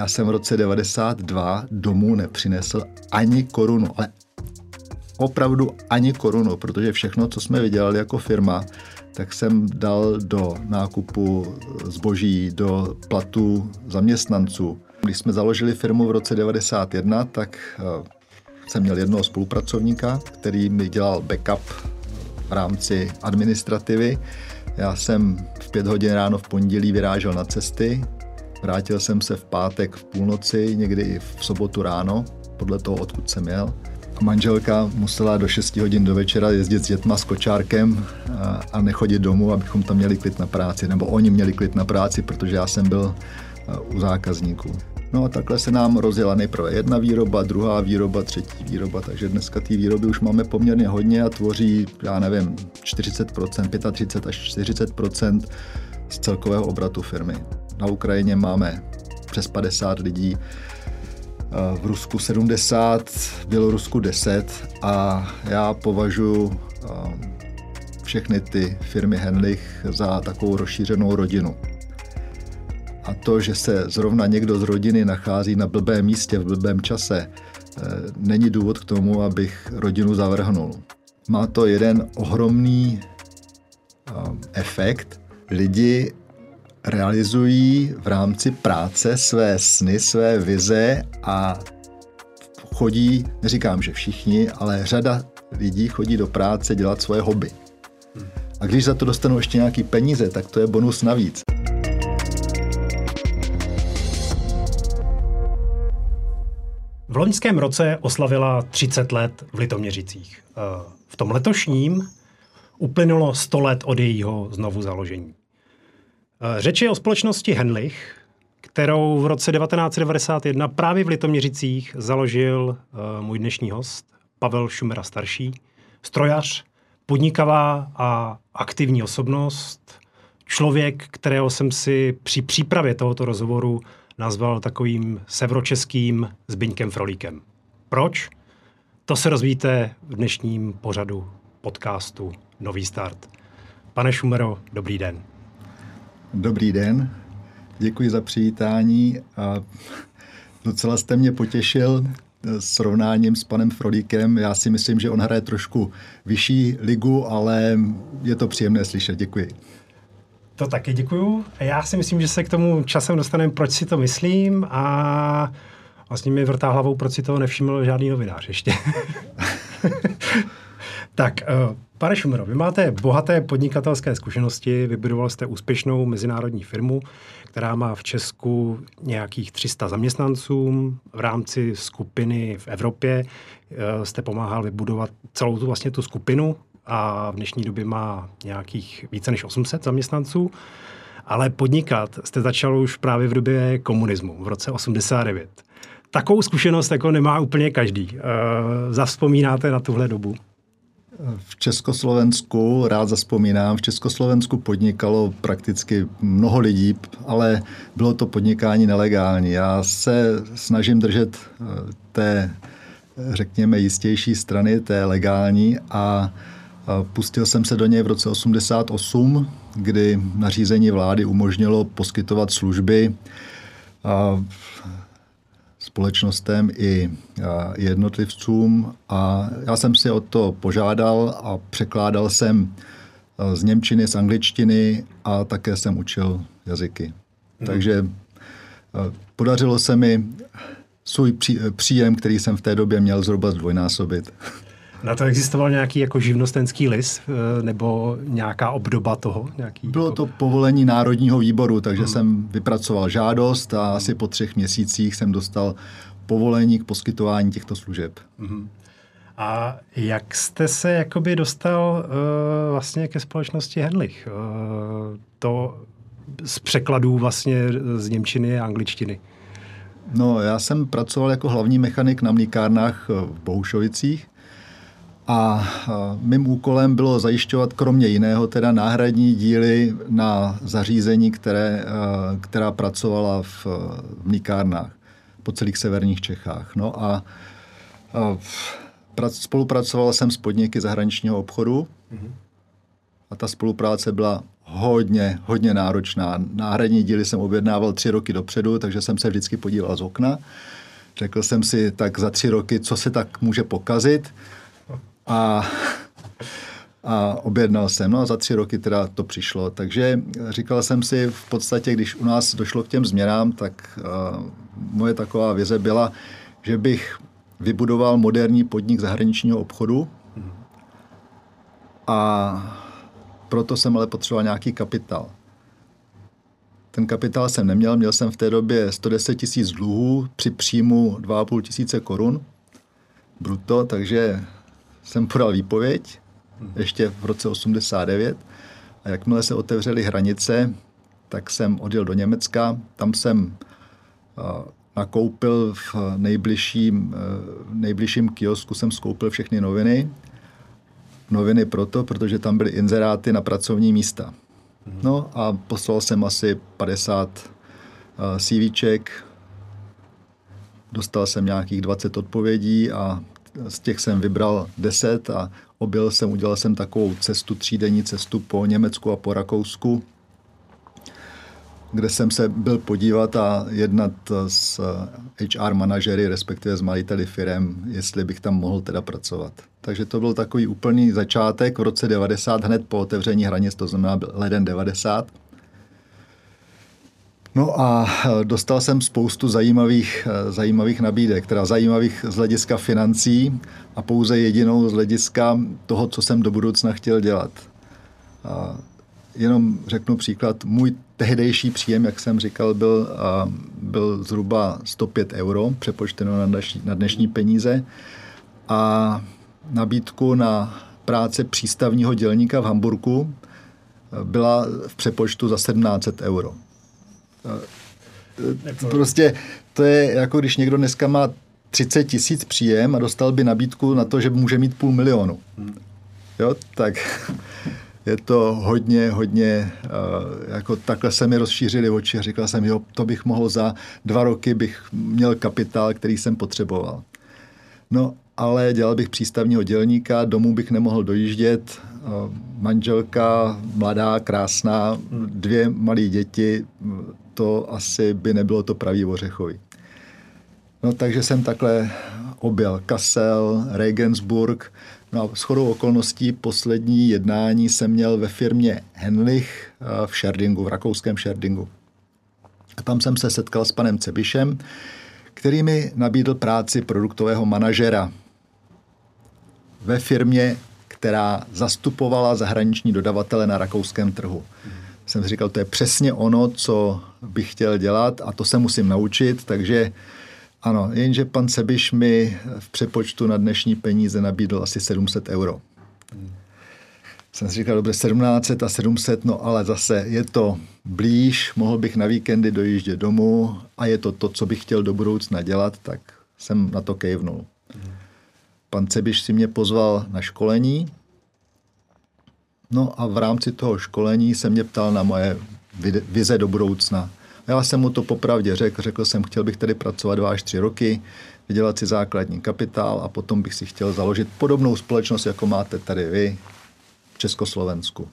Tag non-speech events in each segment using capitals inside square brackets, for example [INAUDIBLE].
já jsem v roce 92 domů nepřinesl ani korunu, ale opravdu ani korunu, protože všechno, co jsme vydělali jako firma, tak jsem dal do nákupu zboží, do platu zaměstnanců. Když jsme založili firmu v roce 91, tak eh, jsem měl jednoho spolupracovníka, který mi dělal backup v rámci administrativy. Já jsem v pět hodin ráno v pondělí vyrážel na cesty, vrátil jsem se v pátek v půlnoci, někdy i v sobotu ráno, podle toho, odkud jsem jel. A manželka musela do 6 hodin do večera jezdit s dětma s kočárkem a, a nechodit domů, abychom tam měli klid na práci, nebo oni měli klid na práci, protože já jsem byl u zákazníků. No a takhle se nám rozjela nejprve jedna výroba, druhá výroba, třetí výroba, takže dneska ty výroby už máme poměrně hodně a tvoří, já nevím, 40%, 35 až 40% z celkového obratu firmy. Na Ukrajině máme přes 50 lidí, v Rusku 70, v Bělorusku 10 a já považuji všechny ty firmy Henlich za takovou rozšířenou rodinu. A to, že se zrovna někdo z rodiny nachází na blbém místě v blbém čase, e, není důvod k tomu, abych rodinu zavrhnul. Má to jeden ohromný efekt. Lidi realizují v rámci práce své sny, své vize a chodí, neříkám, že všichni, ale řada lidí chodí do práce dělat svoje hobby. A když za to dostanou ještě nějaký peníze, tak to je bonus navíc. V loňském roce oslavila 30 let v Litoměřicích. Eh, v tom letošním uplynulo 100 let od jejího znovu založení. Eh, řeč je o společnosti Henlich, kterou v roce 1991 právě v Litoměřicích založil uh, můj dnešní host, Pavel Šumera starší, strojař, podnikavá a aktivní osobnost, člověk, kterého jsem si při přípravě tohoto rozhovoru nazval takovým sevročeským Zbyňkem Frolíkem. Proč? To se rozvíte v dnešním pořadu podcastu Nový start. Pane Šumero, dobrý den. Dobrý den, děkuji za přivítání a docela jste mě potěšil srovnáním s panem Frodíkem. Já si myslím, že on hraje trošku vyšší ligu, ale je to příjemné slyšet. Děkuji. To taky děkuju. Já si myslím, že se k tomu časem dostaneme, proč si to myslím a vlastně mi vrtá hlavou, proč si toho nevšiml žádný novinář ještě. [LAUGHS] tak, uh, Pane Šumero, vy máte bohaté podnikatelské zkušenosti, vybudoval jste úspěšnou mezinárodní firmu, která má v Česku nějakých 300 zaměstnanců. V rámci skupiny v Evropě eh, jste pomáhal vybudovat celou tu vlastně tu skupinu a v dnešní době má nějakých více než 800 zaměstnanců. Ale podnikat jste začal už právě v době komunismu, v roce 89. Takovou zkušenost jako nemá úplně každý. E, zavzpomínáte na tuhle dobu? V Československu, rád zaspomínám, v Československu podnikalo prakticky mnoho lidí, ale bylo to podnikání nelegální. Já se snažím držet eh, té, řekněme, jistější strany, té legální a pustil jsem se do něj v roce 88, kdy nařízení vlády umožnilo poskytovat služby společnostem i jednotlivcům a já jsem si o to požádal a překládal jsem z Němčiny, z angličtiny a také jsem učil jazyky. Hmm. Takže podařilo se mi svůj příjem, který jsem v té době měl, zhruba zdvojnásobit. [LAUGHS] Na to existoval nějaký jako živnostenský list eh, nebo nějaká obdoba toho? Nějaký Bylo jako... to povolení Národního výboru, takže hmm. jsem vypracoval žádost a asi po třech měsících jsem dostal povolení k poskytování těchto služeb. Hmm. A jak jste se jakoby dostal uh, vlastně ke společnosti Henlich? Uh, to z překladů vlastně z Němčiny a angličtiny. No, já jsem pracoval jako hlavní mechanik na mlíkárnách v Bohušovicích a mým úkolem bylo zajišťovat kromě jiného teda náhradní díly na zařízení, které, která pracovala v mlíkárnách po celých severních Čechách. No a, spolupracoval jsem s podniky zahraničního obchodu a ta spolupráce byla hodně, hodně náročná. Náhradní díly jsem objednával tři roky dopředu, takže jsem se vždycky podíval z okna. Řekl jsem si, tak za tři roky, co se tak může pokazit. A, a objednal jsem. No a za tři roky teda to přišlo. Takže říkal jsem si v podstatě, když u nás došlo k těm změnám, tak uh, moje taková vize byla, že bych vybudoval moderní podnik zahraničního obchodu a proto jsem ale potřeboval nějaký kapitál. Ten kapitál jsem neměl, měl jsem v té době 110 tisíc dluhů při příjmu 2,5 tisíce korun bruto, takže jsem podal výpověď ještě v roce 89 a jakmile se otevřely hranice, tak jsem odjel do Německa, tam jsem nakoupil v nejbližším, nejbližším kiosku, jsem skoupil všechny noviny. Noviny proto, protože tam byly inzeráty na pracovní místa. No a poslal jsem asi 50 uh, CVček, dostal jsem nějakých 20 odpovědí a z těch jsem vybral 10 a objel jsem, udělal jsem takovou cestu, třídenní cestu po Německu a po Rakousku kde jsem se byl podívat a jednat s HR manažery, respektive s majiteli firem, jestli bych tam mohl teda pracovat. Takže to byl takový úplný začátek v roce 90, hned po otevření hranic, to znamená leden 90. No a dostal jsem spoustu zajímavých, zajímavých nabídek, teda zajímavých z hlediska financí a pouze jedinou z hlediska toho, co jsem do budoucna chtěl dělat. A jenom řeknu příklad, můj tehdejší příjem, jak jsem říkal, byl, byl zhruba 105 euro, přepočteno na dnešní, na dnešní peníze. A nabídku na práce přístavního dělníka v Hamburgu byla v přepočtu za 1700 euro. Prostě to je jako když někdo dneska má 30 tisíc příjem a dostal by nabídku na to, že může mít půl milionu. Jo, tak je to hodně, hodně, uh, jako takhle se mi rozšířily oči a říkal jsem, jo, to bych mohl za dva roky, bych měl kapitál, který jsem potřeboval. No, ale dělal bych přístavního dělníka, domů bych nemohl dojíždět, uh, manželka, mladá, krásná, dvě malé děti, to asi by nebylo to pravý ořechový. No, takže jsem takhle objel Kassel, Regensburg, No a shodou okolností poslední jednání jsem měl ve firmě Henlich eh, v Scherdingu, v rakouském Scherdingu. A tam jsem se setkal s panem Cebišem, který mi nabídl práci produktového manažera ve firmě, která zastupovala zahraniční dodavatele na rakouském trhu. Hmm. Jsem si říkal, to je přesně ono, co bych chtěl dělat a to se musím naučit, takže ano, jenže pan Sebiš mi v přepočtu na dnešní peníze nabídl asi 700 euro. Jsem si říkal, dobře, 1700 a 700, no ale zase je to blíž, mohl bych na víkendy dojíždět domů a je to to, co bych chtěl do budoucna dělat, tak jsem na to kejvnul. Pan Cebiš si mě pozval na školení, no a v rámci toho školení se mě ptal na moje vize do budoucna. Já jsem mu to popravdě řekl, řekl jsem, chtěl bych tady pracovat dva až tři roky, vydělat si základní kapitál a potom bych si chtěl založit podobnou společnost, jako máte tady vy v Československu.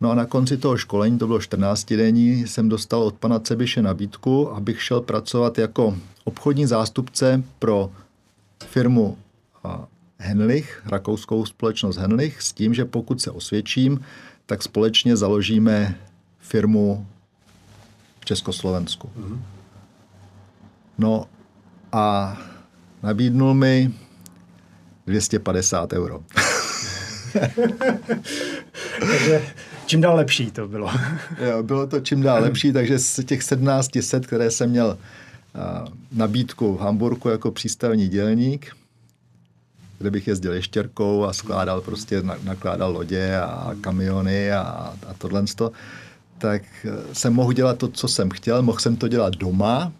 No a na konci toho školení, to bylo 14 denní, jsem dostal od pana Cebiše nabídku, abych šel pracovat jako obchodní zástupce pro firmu Henlich, rakouskou společnost Henlich, s tím, že pokud se osvědčím, tak společně založíme firmu Československu. No a nabídnul mi 250 euro. [LAUGHS] takže čím dál lepší to bylo. [LAUGHS] jo, bylo to čím dál lepší, takže z těch 17 set, které jsem měl nabídku v Hamburgu jako přístavní dělník, kde bych jezdil ještěrkou a skládal prostě, nakládal lodě a kamiony a, a tohle tak eh, jsem mohl dělat to, co jsem chtěl. Mohl jsem to dělat doma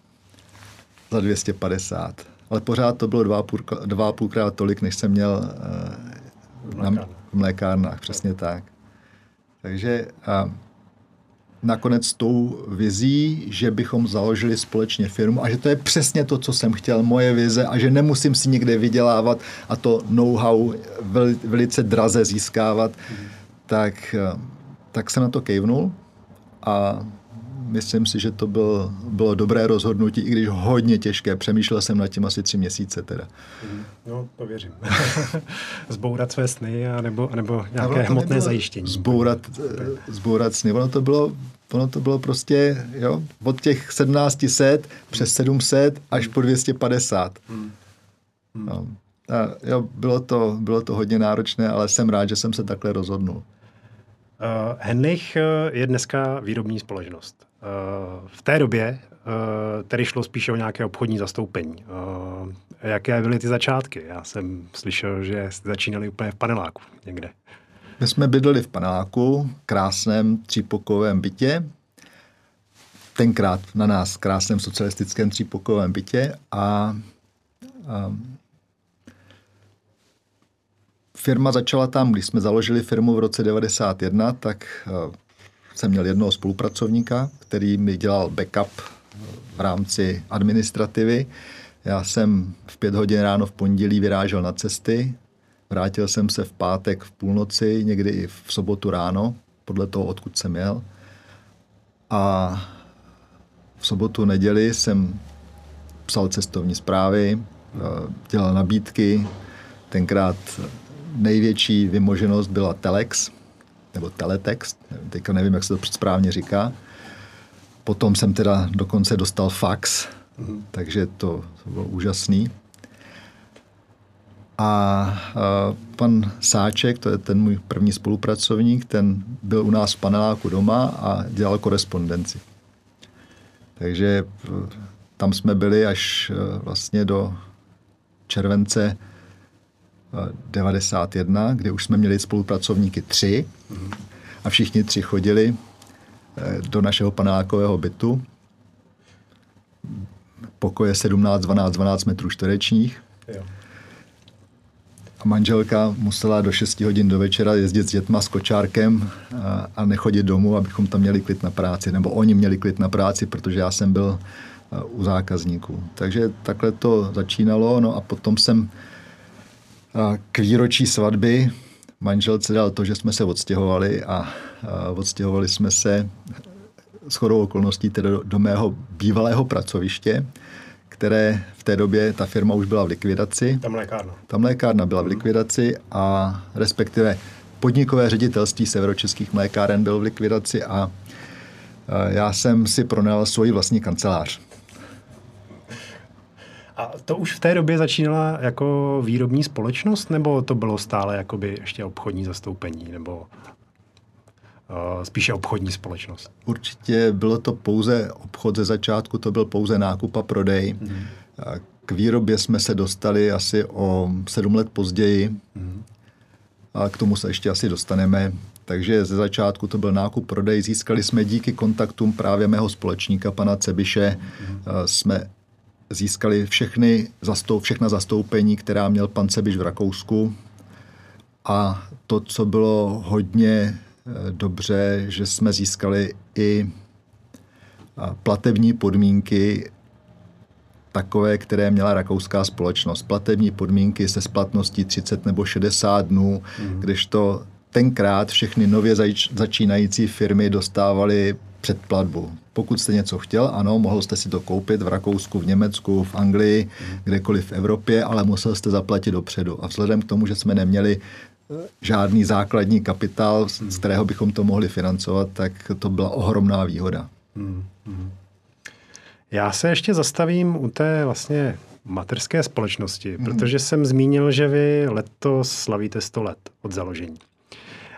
za 250. Ale pořád to bylo dva, půl, dva půlkrát tolik, než jsem měl uh, na, v mlékárnách. Přesně tak. Takže a nakonec s tou vizí, že bychom založili společně firmu a že to je přesně to, co jsem chtěl, moje vize a že nemusím si někde vydělávat a to know-how velice draze získávat, mm. tak tak jsem na to kejvnul a myslím si, že to byl, bylo dobré rozhodnutí, i když hodně těžké. Přemýšlel jsem nad tím asi tři měsíce teda. Mhm. No, to věřím. [LAUGHS] zbourat své sny a nebo, nebo nějaké hmotné zajištění. Zbourat, eh, zbourat sny. Ono to bylo, ono to bylo prostě jo, od těch 1700 přes 700 až po 250. Hmm. No. A jo, bylo, to, bylo to hodně náročné, ale jsem rád, že jsem se takhle rozhodnul. Uh, Henlich je dneska výrobní společnost. Uh, v té době uh, tedy šlo spíše o nějaké obchodní zastoupení. Uh, jaké byly ty začátky? Já jsem slyšel, že jste začínali úplně v paneláku někde. My jsme bydleli v paneláku, krásném třípokovém bytě, tenkrát na nás krásném socialistickém třípokovém bytě a, a firma začala tam, když jsme založili firmu v roce 91, tak jsem měl jednoho spolupracovníka, který mi dělal backup v rámci administrativy. Já jsem v pět hodin ráno v pondělí vyrážel na cesty, vrátil jsem se v pátek v půlnoci, někdy i v sobotu ráno, podle toho, odkud jsem jel. A v sobotu, neděli jsem psal cestovní zprávy, dělal nabídky. Tenkrát největší vymoženost byla Telex, nebo teletext, teďka nevím, jak se to správně říká. Potom jsem teda dokonce dostal fax, mm-hmm. takže to, to bylo úžasný. A, a pan Sáček, to je ten můj první spolupracovník, ten byl u nás v paneláku doma a dělal korespondenci. Takže tam jsme byli až e, vlastně do července 91, kde už jsme měli spolupracovníky tři a všichni tři chodili eh, do našeho panelákového bytu. Pokoje 17, 12, 12 metrů čtverečních. A manželka musela do 6 hodin do večera jezdit s dětma s kočárkem a, a nechodit domů, abychom tam měli klid na práci. Nebo oni měli klid na práci, protože já jsem byl eh, u zákazníků. Takže takhle to začínalo. No a potom jsem k výročí svatby manželce dal to, že jsme se odstěhovali a, odstěhovali jsme se s chodou okolností tedy do, mého bývalého pracoviště, které v té době, ta firma už byla v likvidaci. Tam lékárna. Tam lékárna byla v likvidaci a respektive podnikové ředitelství severočeských mlékáren byl v likvidaci a já jsem si pronajal svoji vlastní kancelář. A to už v té době začínala jako výrobní společnost, nebo to bylo stále jakoby ještě obchodní zastoupení, nebo uh, spíše obchodní společnost? Určitě bylo to pouze obchod ze začátku, to byl pouze nákup a prodej. Mm. K výrobě jsme se dostali asi o sedm let později. Mm. A k tomu se ještě asi dostaneme. Takže ze začátku to byl nákup, prodej. Získali jsme díky kontaktům právě mého společníka, pana Cebiše, mm. jsme získali všechny, zastou, všechna zastoupení, která měl pan Cebiš v Rakousku. A to, co bylo hodně eh, dobře, že jsme získali i platební podmínky takové, které měla rakouská společnost. Platební podmínky se splatností 30 nebo 60 dnů, mm. kdežto tenkrát všechny nově začínající firmy dostávaly předplatbu. Pokud jste něco chtěl, ano, mohl jste si to koupit v Rakousku, v Německu, v Anglii, kdekoliv v Evropě, ale musel jste zaplatit dopředu. A vzhledem k tomu, že jsme neměli eh, žádný základní kapitál, z kterého bychom to mohli financovat, tak to byla ohromná výhoda. Já se ještě zastavím u té vlastně materské společnosti, protože jsem zmínil, že vy letos slavíte 100 let od založení.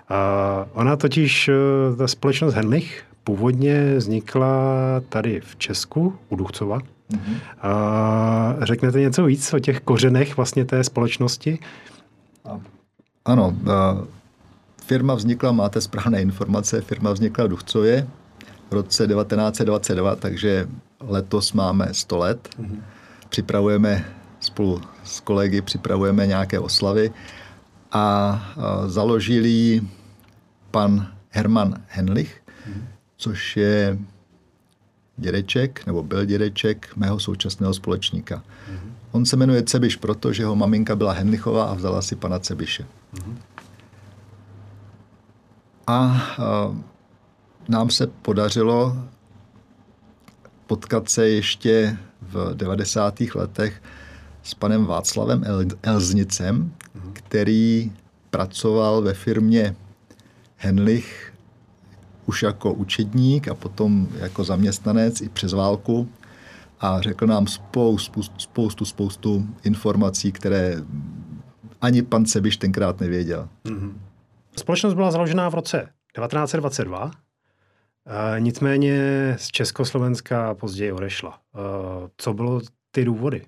A ona totiž, eh, ta společnost Henlich, původně vznikla tady v Česku, u Duchcova. Mm-hmm. A řeknete něco víc o těch kořenech vlastně té společnosti? Ano, firma vznikla, máte správné informace, firma vznikla v Duchcově v roce 1922, takže letos máme 100 let. Mm-hmm. Připravujeme spolu s kolegy, připravujeme nějaké oslavy a založili pan Herman Henlich, což je dědeček, nebo byl dědeček mého současného společníka. Mm-hmm. On se jmenuje Cebiš proto, že jeho maminka byla Henlichová a vzala si pana Cebiše. Mm-hmm. A nám se podařilo potkat se ještě v 90. letech s panem Václavem Elznicem, který pracoval ve firmě Henlich už jako učedník a potom jako zaměstnanec i přes válku a řekl nám spoustu, spoustu, spoustu informací, které ani pan Sebiš tenkrát nevěděl. Mm-hmm. Společnost byla založena v roce 1922, e, nicméně z Československa později odešla. E, co bylo ty důvody?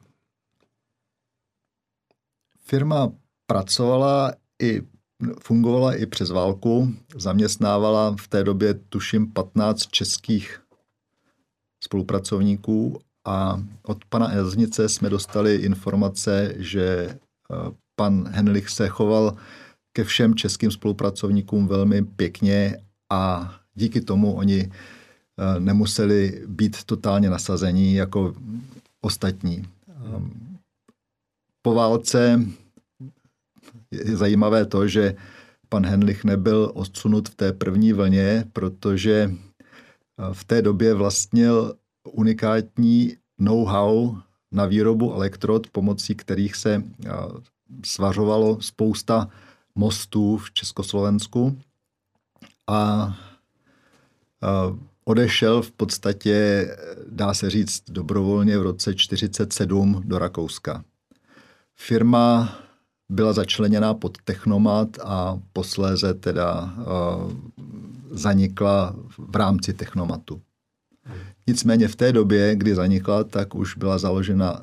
Firma pracovala i fungovala i přes válku, zaměstnávala v té době tuším 15 českých spolupracovníků a od pana Elznice jsme dostali informace, že eh, pan Henlich se choval ke všem českým spolupracovníkům velmi pěkně a díky tomu oni eh, nemuseli být totálně nasazení jako ostatní. Ehm, po válce je zajímavé to, že pan Henlich nebyl odsunut v té první vlně, protože eh, v té době vlastnil unikátní know-how na výrobu elektrod, pomocí kterých se eh, svařovalo spousta mostů v Československu a eh, odešel v podstatě, dá se říct, dobrovolně v roce 1947 do Rakouska. Firma byla začleněná pod Technomat a posléze teda uh, zanikla v rámci Technomatu. Nicméně v té době, kdy zanikla, tak už byla založena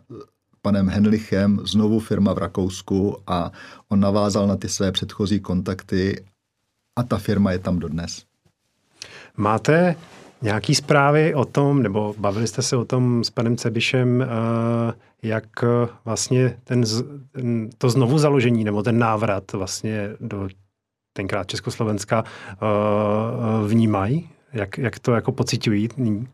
panem Henlichem znovu firma v Rakousku a on navázal na ty své předchozí kontakty a ta firma je tam dodnes. Máte nějaký zprávy o tom, nebo bavili jste se o tom s panem Cebišem, uh jak eh, vlastně ten, ten, to znovu založení nebo ten návrat vlastně do tenkrát Československa uh, vnímají? Jak, jak to jako pocitují nyní?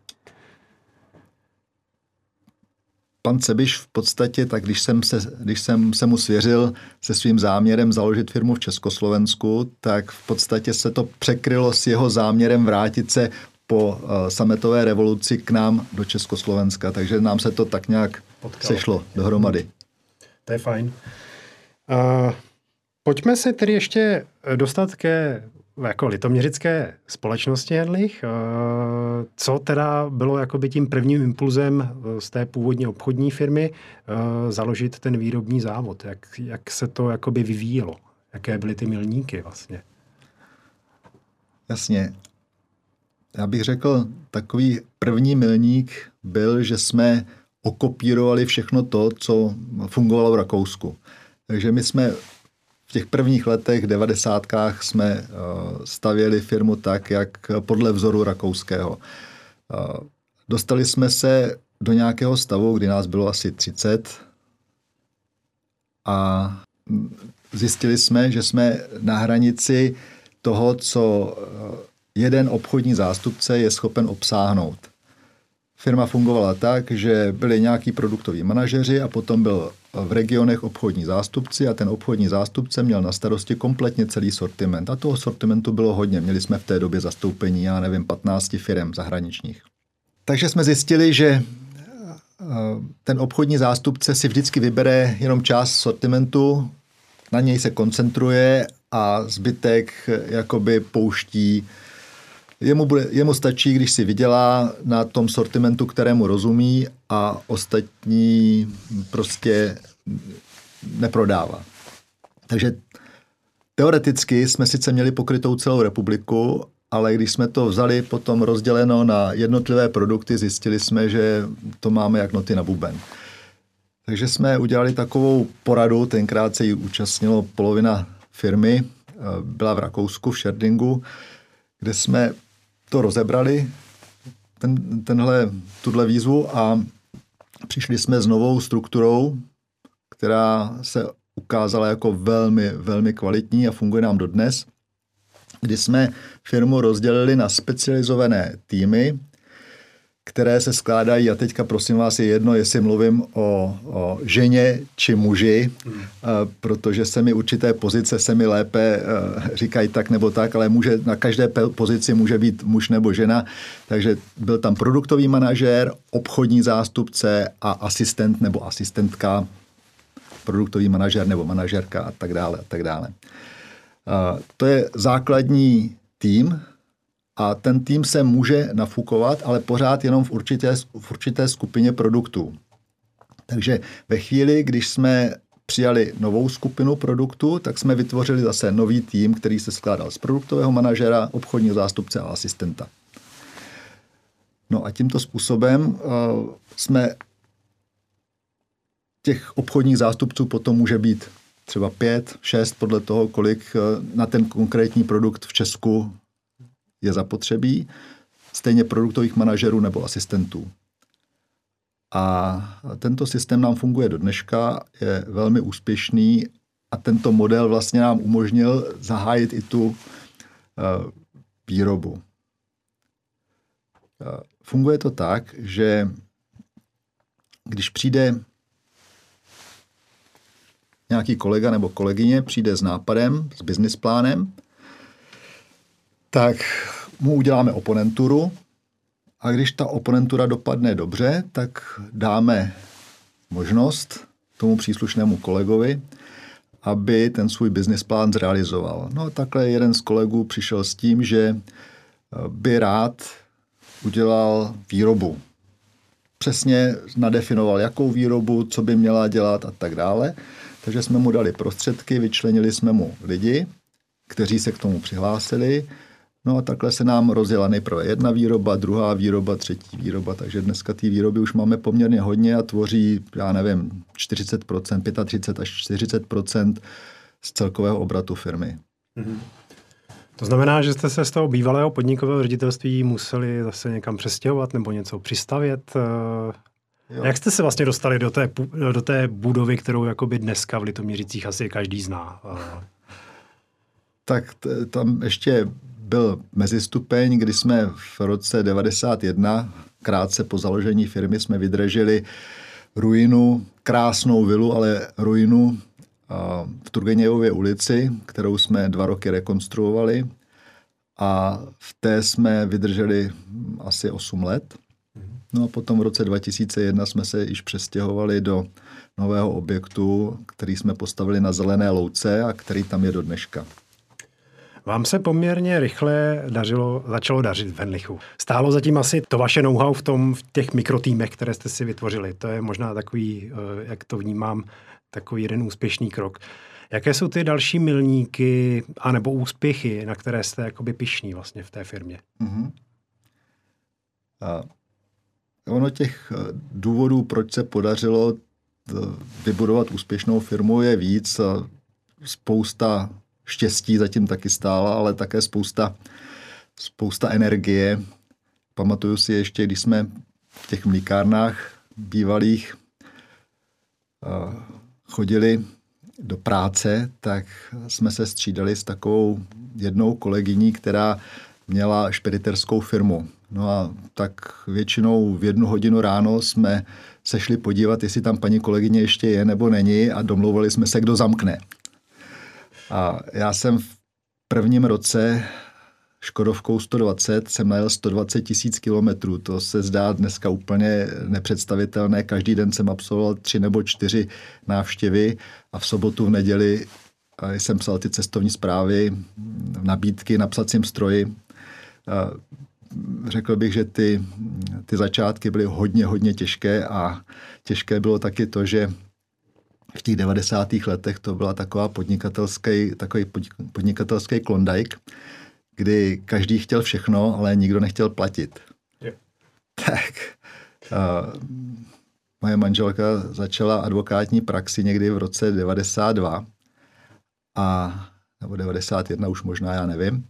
Pan Cebiš v podstatě, tak když jsem, se, když jsem se mu svěřil se svým záměrem založit firmu v Československu, tak v podstatě se to překrylo s jeho záměrem vrátit se po sametové revoluci k nám do Československa. Takže nám se to tak nějak potkalo. sešlo dohromady. To je fajn. Uh, pojďme se tedy ještě dostat ke jako litoměřické společnosti. Uh, co teda bylo jakoby tím prvním impulzem z té původně obchodní firmy uh, založit ten výrobní závod? Jak, jak se to jakoby vyvíjelo? Jaké byly ty milníky vlastně? Jasně. Já bych řekl, takový první milník byl, že jsme okopírovali všechno to, co fungovalo v Rakousku. Takže my jsme v těch prvních letech, devadesátkách, jsme eh, stavěli firmu tak, jak podle vzoru rakouského. Eh, dostali jsme se do nějakého stavu, kdy nás bylo asi 30 a zjistili jsme, že jsme na hranici toho, co eh, jeden obchodní zástupce je schopen obsáhnout. Firma fungovala tak, že byli nějaký produktoví manažeři a potom byl v regionech obchodní zástupci a ten obchodní zástupce měl na starosti kompletně celý sortiment. A toho sortimentu bylo hodně. Měli jsme v té době zastoupení, já nevím, 15 firm zahraničních. Takže jsme zjistili, že eh, ten obchodní zástupce si vždycky vybere jenom část sortimentu, na něj se koncentruje a zbytek jakoby pouští Jemu, bude, jemu stačí, když si vydělá na tom sortimentu, kterému rozumí a ostatní prostě neprodává. Takže teoreticky jsme sice měli pokrytou celou republiku, ale když jsme to vzali potom rozděleno na jednotlivé produkty, zjistili jsme, že to máme jak noty na buben. Takže jsme udělali takovou poradu, tenkrát se jí účastnilo polovina firmy, byla v Rakousku, v Šerdingu, kde jsme to rozebrali, ten, tenhle, tuhle výzvu a přišli jsme s novou strukturou, která se ukázala jako velmi, velmi kvalitní a funguje nám dodnes, kdy jsme firmu rozdělili na specializované týmy, které se skládají, a teďka prosím vás je jedno, jestli mluvím o, o ženě či muži, hmm. protože se mi určité pozice se mi lépe říkají tak nebo tak, ale může, na každé pozici může být muž nebo žena, takže byl tam produktový manažér, obchodní zástupce a asistent nebo asistentka, produktový manažér nebo manažerka a tak dále a tak dále. To je základní tým, a ten tým se může nafukovat, ale pořád jenom v určité, v určité skupině produktů. Takže ve chvíli, když jsme přijali novou skupinu produktů, tak jsme vytvořili zase nový tým, který se skládal z produktového manažera, obchodního zástupce a asistenta. No a tímto způsobem uh, jsme těch obchodních zástupců potom může být třeba pět, šest, podle toho, kolik uh, na ten konkrétní produkt v Česku je zapotřebí, stejně produktových manažerů nebo asistentů. A tento systém nám funguje do dneška, je velmi úspěšný a tento model vlastně nám umožnil zahájit i tu uh, výrobu. Uh, funguje to tak, že když přijde nějaký kolega nebo kolegyně, přijde s nápadem, s business plánem, tak mu uděláme oponenturu a když ta oponentura dopadne dobře, tak dáme možnost tomu příslušnému kolegovi, aby ten svůj business plán zrealizoval. No takhle jeden z kolegů přišel s tím, že by rád udělal výrobu. Přesně nadefinoval, jakou výrobu, co by měla dělat a tak dále. Takže jsme mu dali prostředky, vyčlenili jsme mu lidi, kteří se k tomu přihlásili No a takhle se nám rozjela nejprve jedna výroba, druhá výroba, třetí výroba, takže dneska ty výroby už máme poměrně hodně a tvoří, já nevím, 40%, 35 až 40% z celkového obratu firmy. Mm-hmm. To znamená, že jste se z toho bývalého podnikového ředitelství museli zase někam přestěhovat nebo něco přistavět? Eh, jo. Jak jste se vlastně dostali do té, do té budovy, kterou jakoby dneska v Litoměřicích asi každý zná? Tak t- tam ještě byl mezistupeň, kdy jsme v roce 91, krátce po založení firmy, jsme vydrželi ruinu, krásnou vilu, ale ruinu v Turgenějově ulici, kterou jsme dva roky rekonstruovali a v té jsme vydrželi asi 8 let. No a potom v roce 2001 jsme se již přestěhovali do nového objektu, který jsme postavili na Zelené louce a který tam je do dneška. Vám se poměrně rychle dařilo, začalo dařit v Henlichu. Stálo zatím asi to vaše know-how v, tom, v těch mikrotýmech, které jste si vytvořili. To je možná takový, eh, jak to vnímám, takový jeden úspěšný krok. Jaké jsou ty další milníky anebo úspěchy, na které jste jakoby pišní vlastně v té firmě? Mm-hmm. A ono těch eh, důvodů, proč se podařilo eh, vybudovat úspěšnou firmu je víc. Spousta štěstí zatím taky stála, ale také spousta, spousta energie. Pamatuju si ještě, když jsme v těch mlíkárnách bývalých chodili do práce, tak jsme se střídali s takovou jednou kolegyní, která měla špediterskou firmu. No a tak většinou v jednu hodinu ráno jsme se šli podívat, jestli tam paní kolegyně ještě je nebo není a domlouvali jsme se, kdo zamkne. A já jsem v prvním roce Škodovkou 120 jsem najel 120 tisíc kilometrů. To se zdá dneska úplně nepředstavitelné. Každý den jsem absolvoval tři nebo čtyři návštěvy a v sobotu, v neděli jsem psal ty cestovní zprávy, nabídky na psacím stroji. Řekl bych, že ty, ty začátky byly hodně, hodně těžké a těžké bylo taky to, že v těch 90. letech to byla taková podnikatelský, takový podnikatelský klondajk, kdy každý chtěl všechno, ale nikdo nechtěl platit. Je. Tak uh, moje manželka začala advokátní praxi někdy v roce 92 a nebo 91 už možná, já nevím.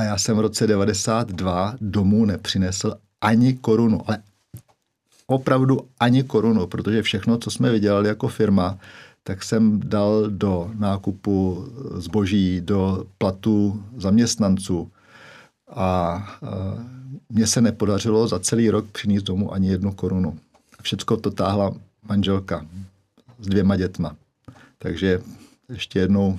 A já jsem v roce 92 domů nepřinesl ani korunu, ale opravdu ani korunu, protože všechno, co jsme vydělali jako firma, tak jsem dal do nákupu zboží, do platu zaměstnanců. A mně se nepodařilo za celý rok přinést domů ani jednu korunu. Všecko to táhla manželka s dvěma dětma. Takže ještě jednou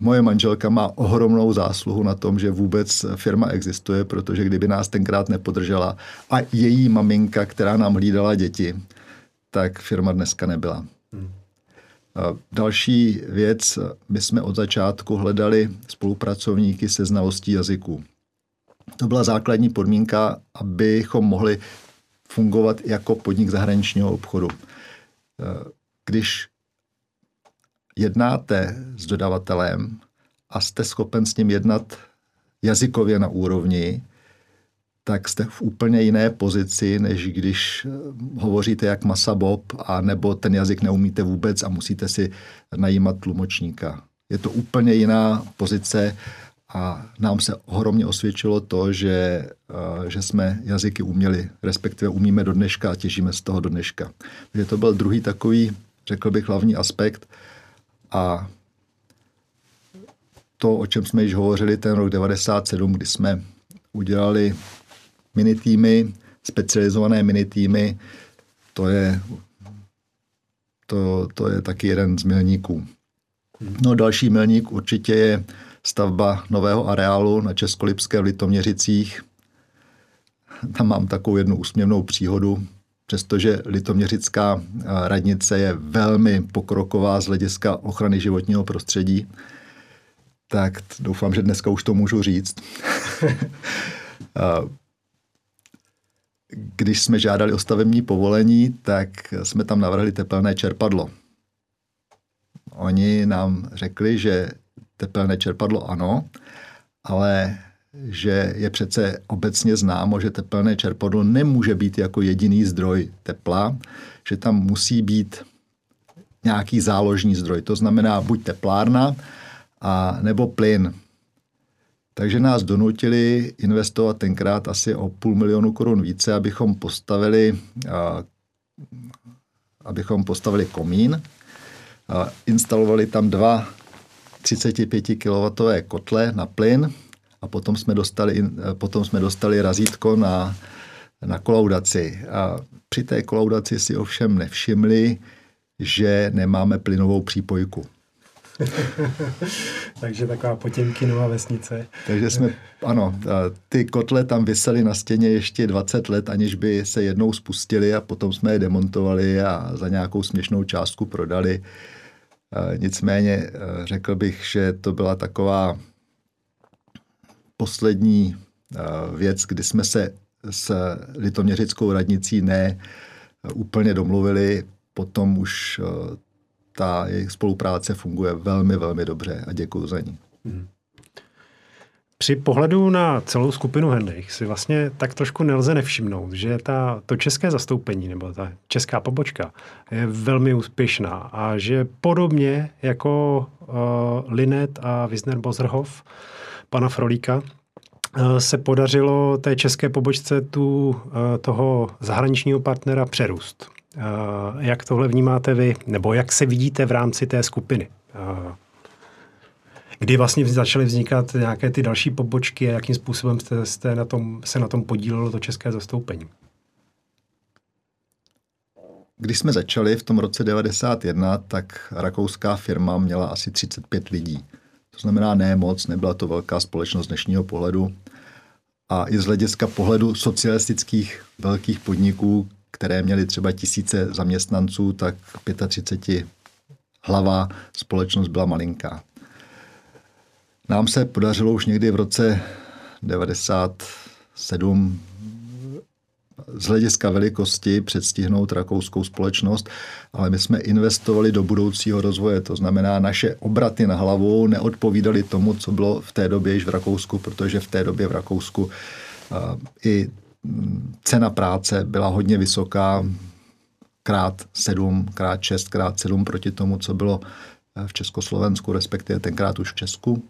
Moje manželka má ohromnou zásluhu na tom, že vůbec firma existuje, protože kdyby nás tenkrát nepodržela a její maminka, která nám hlídala děti, tak firma dneska nebyla. Hmm. Další věc, my jsme od začátku hledali spolupracovníky se znalostí jazyků. To byla základní podmínka, abychom mohli fungovat jako podnik zahraničního obchodu. Když jednáte s dodavatelem a jste schopen s ním jednat jazykově na úrovni, tak jste v úplně jiné pozici, než když eh, hovoříte jak masa Bob, a nebo ten jazyk neumíte vůbec a musíte si najímat tlumočníka. Je to úplně jiná pozice a nám se ohromně osvědčilo to, že, eh, že jsme jazyky uměli, respektive umíme do dneška a těžíme z toho do dneška. Takže to byl druhý takový, řekl bych, hlavní aspekt – a to, o čem jsme již hovořili ten rok 97, kdy jsme udělali minitýmy, specializované minitýmy, to je, to, to je taky jeden z milníků. No další milník určitě je stavba nového areálu na Českolipské v Litoměřicích. Tam mám takovou jednu úsměvnou příhodu přestože Litoměřická eh, radnice je velmi pokroková z hlediska ochrany životního prostředí, tak doufám, že dneska už to můžu říct. [LAUGHS] Eh, když jsme žádali o stavební povolení, tak jsme tam navrhli tepelné čerpadlo. Oni nám řekli, že tepelné čerpadlo ano, ale že je přece obecně známo, že tepelné čerpadlo nemůže být jako jediný zdroj tepla, že tam musí být nějaký záložní zdroj. To znamená buď teplárna, a nebo plyn. Takže nás donutili investovat tenkrát asi o půl milionu korun více, abychom postavili, a, abychom postavili komín, a instalovali tam dva 35 kW kotle na plyn a potom jsme dostali, potom jsme dostali razítko na, na kolaudaci. A při té kolaudaci si ovšem nevšimli, že nemáme plynovou přípojku. [LAUGHS] Takže taková Potěmkinová vesnice. Takže jsme, ano, ty kotle tam vysely na stěně ještě 20 let, aniž by se jednou spustili a potom jsme je demontovali a za nějakou směšnou částku prodali. Nicméně řekl bych, že to byla taková poslední eh, věc, kdy jsme se s litoměřickou radnicí ne eh, úplně domluvili, potom už eh, ta jejich spolupráce funguje velmi, velmi dobře a děkuji za ní. Hmm. Při pohledu na celou skupinu Hendrich si vlastně tak trošku nelze nevšimnout, že ta, to české zastoupení nebo ta česká pobočka je velmi úspěšná a že podobně jako uh, Linet a Wisner Bozerhoff pana Frolíka, eh, se podařilo té české pobočce tu, eh, toho zahraničního partnera přerůst. Eh, jak tohle vnímáte vy, nebo jak se vidíte v rámci té skupiny? Kdy vlastně začaly vznikat nějaké ty další pobočky a jakým způsobem jste, jste na tom, se na tom podílelo to české zastoupení? Když jsme začali v tom roce 91, tak rakouská firma měla asi 35 lidí. To znamená ne moc, nebyla to velká společnost dnešního pohledu. A i z hlediska pohledu socialistických velkých podniků, které měly třeba tisíce zaměstnanců, tak 35 hlava společnost byla malinká. Nám se podařilo už někdy v roce 97 z hlediska velikosti předstihnout rakouskou společnost, ale my jsme investovali do budoucího rozvoje. To znamená, naše obraty na hlavu neodpovídaly tomu, co bylo v té době již v Rakousku, protože v té době v Rakousku i mm, cena práce byla hodně vysoká, krát 7, krát 6, krát 7 proti tomu, co bylo v Československu, respektive tenkrát už v Česku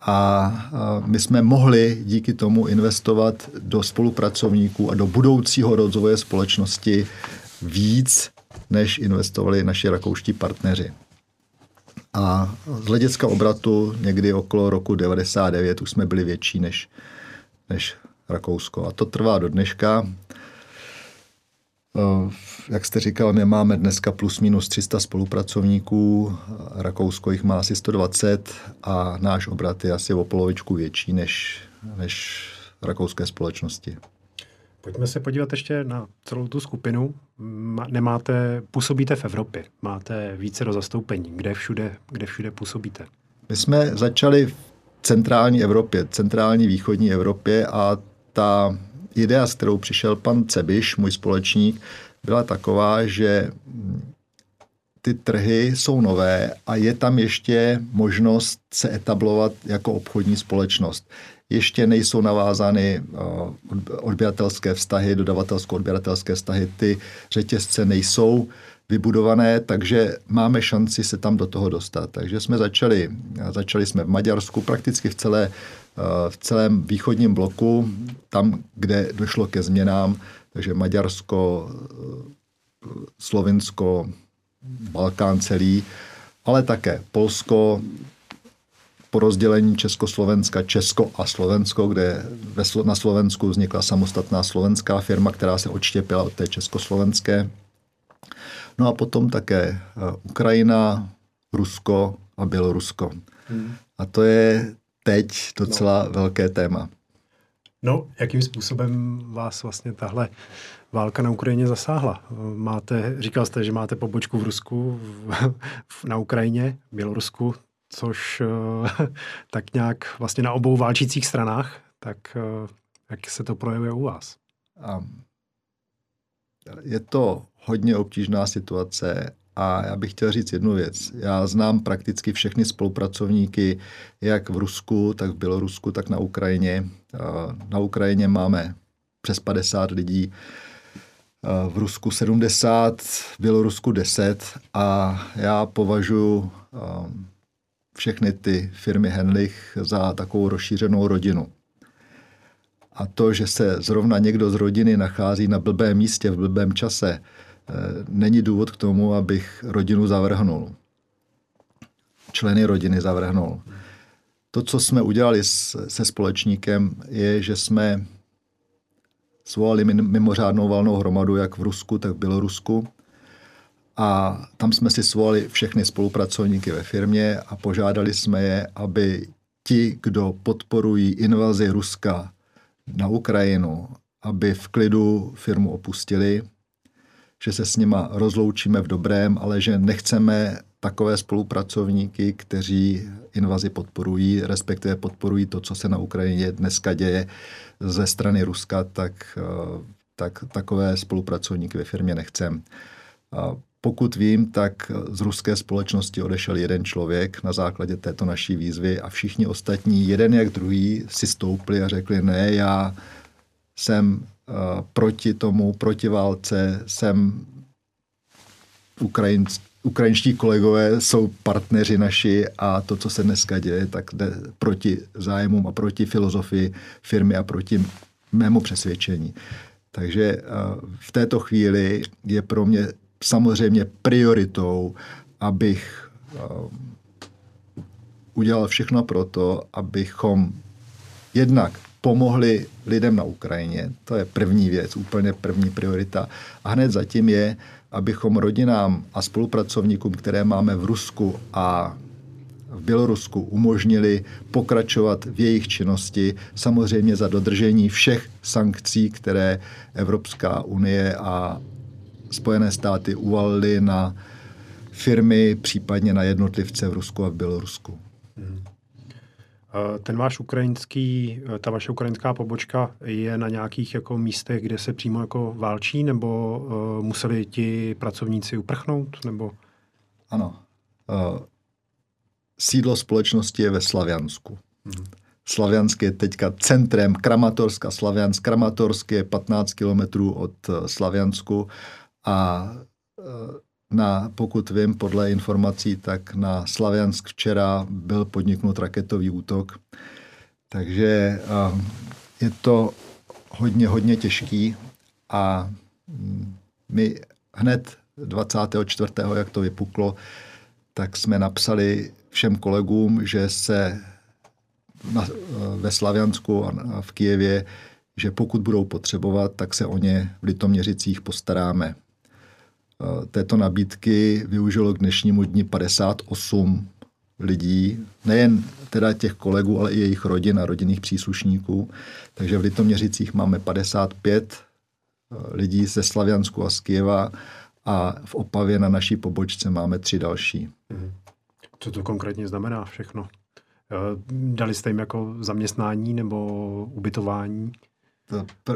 a my jsme mohli díky tomu investovat do spolupracovníků a do budoucího rozvoje společnosti víc, než investovali naši rakouští partneři. A z hlediska obratu někdy okolo roku 99 už jsme byli větší než, než Rakousko. A to trvá do dneška. Eh, jak jste říkal, my máme dneska plus minus 300 spolupracovníků, Rakousko jich má asi 120 a náš obrat je asi o polovičku větší než, než rakouské společnosti. Pojďme se podívat ještě na celou tu skupinu. Nemáte, působíte v Evropě, máte více do zastoupení. Kde všude, kde všude působíte? My jsme začali v centrální Evropě, centrální východní Evropě a ta idea, s kterou přišel pan Cebiš, můj společník, byla taková, že ty trhy jsou nové a je tam ještě možnost se etablovat jako obchodní společnost ještě nejsou navázány eh, odběratelské vztahy, dodavatelsko-odběratelské vztahy. Ty řetězce nejsou vybudované, takže máme šanci se tam do toho dostat. Takže jsme začali, začali jsme v Maďarsku, prakticky v, celé, v celém východním bloku, tam, kde došlo ke změnám, takže Maďarsko, Slovinsko, Balkán celý, ale také Polsko, po rozdělení Československa, Česko a Slovensko, kde na Slovensku vznikla samostatná slovenská firma, která se odštěpila od té československé. No a potom také eh, Ukrajina, Rusko a Bělorusko. Hmm. A to je teď docela no. velké téma. No, jakým způsobem vás vlastně tahle válka na Ukrajině zasáhla? Máte, říkal jste, že máte pobočku v Rusku, v, na Ukrajině, Bělorusku, což eh, tak nějak vlastně na obou válčících stranách, tak eh, jak se to projevuje u vás? Je to hodně obtížná situace a já bych chtěl říct jednu věc. Já znám prakticky všechny spolupracovníky, jak v Rusku, tak v Bělorusku, tak na Ukrajině. Na Ukrajině máme přes 50 lidí, v Rusku 70, v Bělorusku 10 a já považuji všechny ty firmy Henlich za takovou rozšířenou rodinu. A to, že se zrovna někdo z rodiny nachází na blbém místě v blbém čase, není důvod k tomu, abych rodinu zavrhnul. Členy rodiny zavrhnul. To, co jsme udělali se společníkem, je, že jsme svolali mimořádnou valnou hromadu jak v Rusku, tak v Bělorusku a tam jsme si svolali všechny spolupracovníky ve firmě a požádali jsme je, aby ti, kdo podporují invazi Ruska na Ukrajinu, aby v klidu firmu opustili, že se s nima rozloučíme v dobrém, ale že nechceme takové spolupracovníky, kteří invazi podporují, respektive podporují to, co se na Ukrajině dneska děje ze strany Ruska, tak, tak takové spolupracovníky ve firmě nechcem. Pokud vím, tak z ruské společnosti odešel jeden člověk na základě této naší výzvy a všichni ostatní, jeden jak druhý, si stoupli a řekli, ne, já jsem proti tomu, proti válce, jsem Ukrajinc, ukrajinští kolegové jsou partneři naši a to, co se dneska děje, tak jde proti zájmům a proti filozofii firmy a proti mému přesvědčení. Takže uh, v této chvíli je pro mě samozřejmě prioritou, abych eh, udělal všechno pro to, abychom jednak pomohli lidem na Ukrajině. To je první věc, úplně první priorita. A hned zatím je, abychom rodinám a spolupracovníkům, které máme v Rusku a v Bělorusku umožnili pokračovat v jejich činnosti, samozřejmě za dodržení všech sankcí, které Evropská unie a Spojené státy uvalily na firmy, případně na jednotlivce v Rusku a v Bělorusku. Hmm. Ten váš ukrajinský, ta vaše ukrajinská pobočka je na nějakých jako místech, kde se přímo jako válčí, nebo uh, museli ti pracovníci uprchnout, nebo? Ano. Uh, sídlo společnosti je ve Slaviansku. Hmm. Slaviansk je teďka centrem Kramatorsk a Slaviansk. Kramatorsk je 15 kilometrů od Slaviansku a e, na, pokud vím, podle informací, tak na Slaviansk včera byl podniknut raketový útok. Takže e, je to hodně, hodně těžký a mm, my hned 24. jak to vypuklo, tak jsme napsali všem kolegům, že se na, ve Slaviansku a v Kijevě, že pokud budou potřebovat, tak se o ně v Litoměřicích postaráme. Této nabídky využilo k dnešnímu dni 58 lidí, nejen teda těch kolegů, ale i jejich rodin a rodinných příslušníků. Takže v Litoměřicích máme 55 eh, lidí ze Slaviansku a z Kieva a v Opavě na naší pobočce máme tři další. Mhm. Co to konkrétně znamená všechno? Eh, dali jste jim jako zaměstnání nebo ubytování?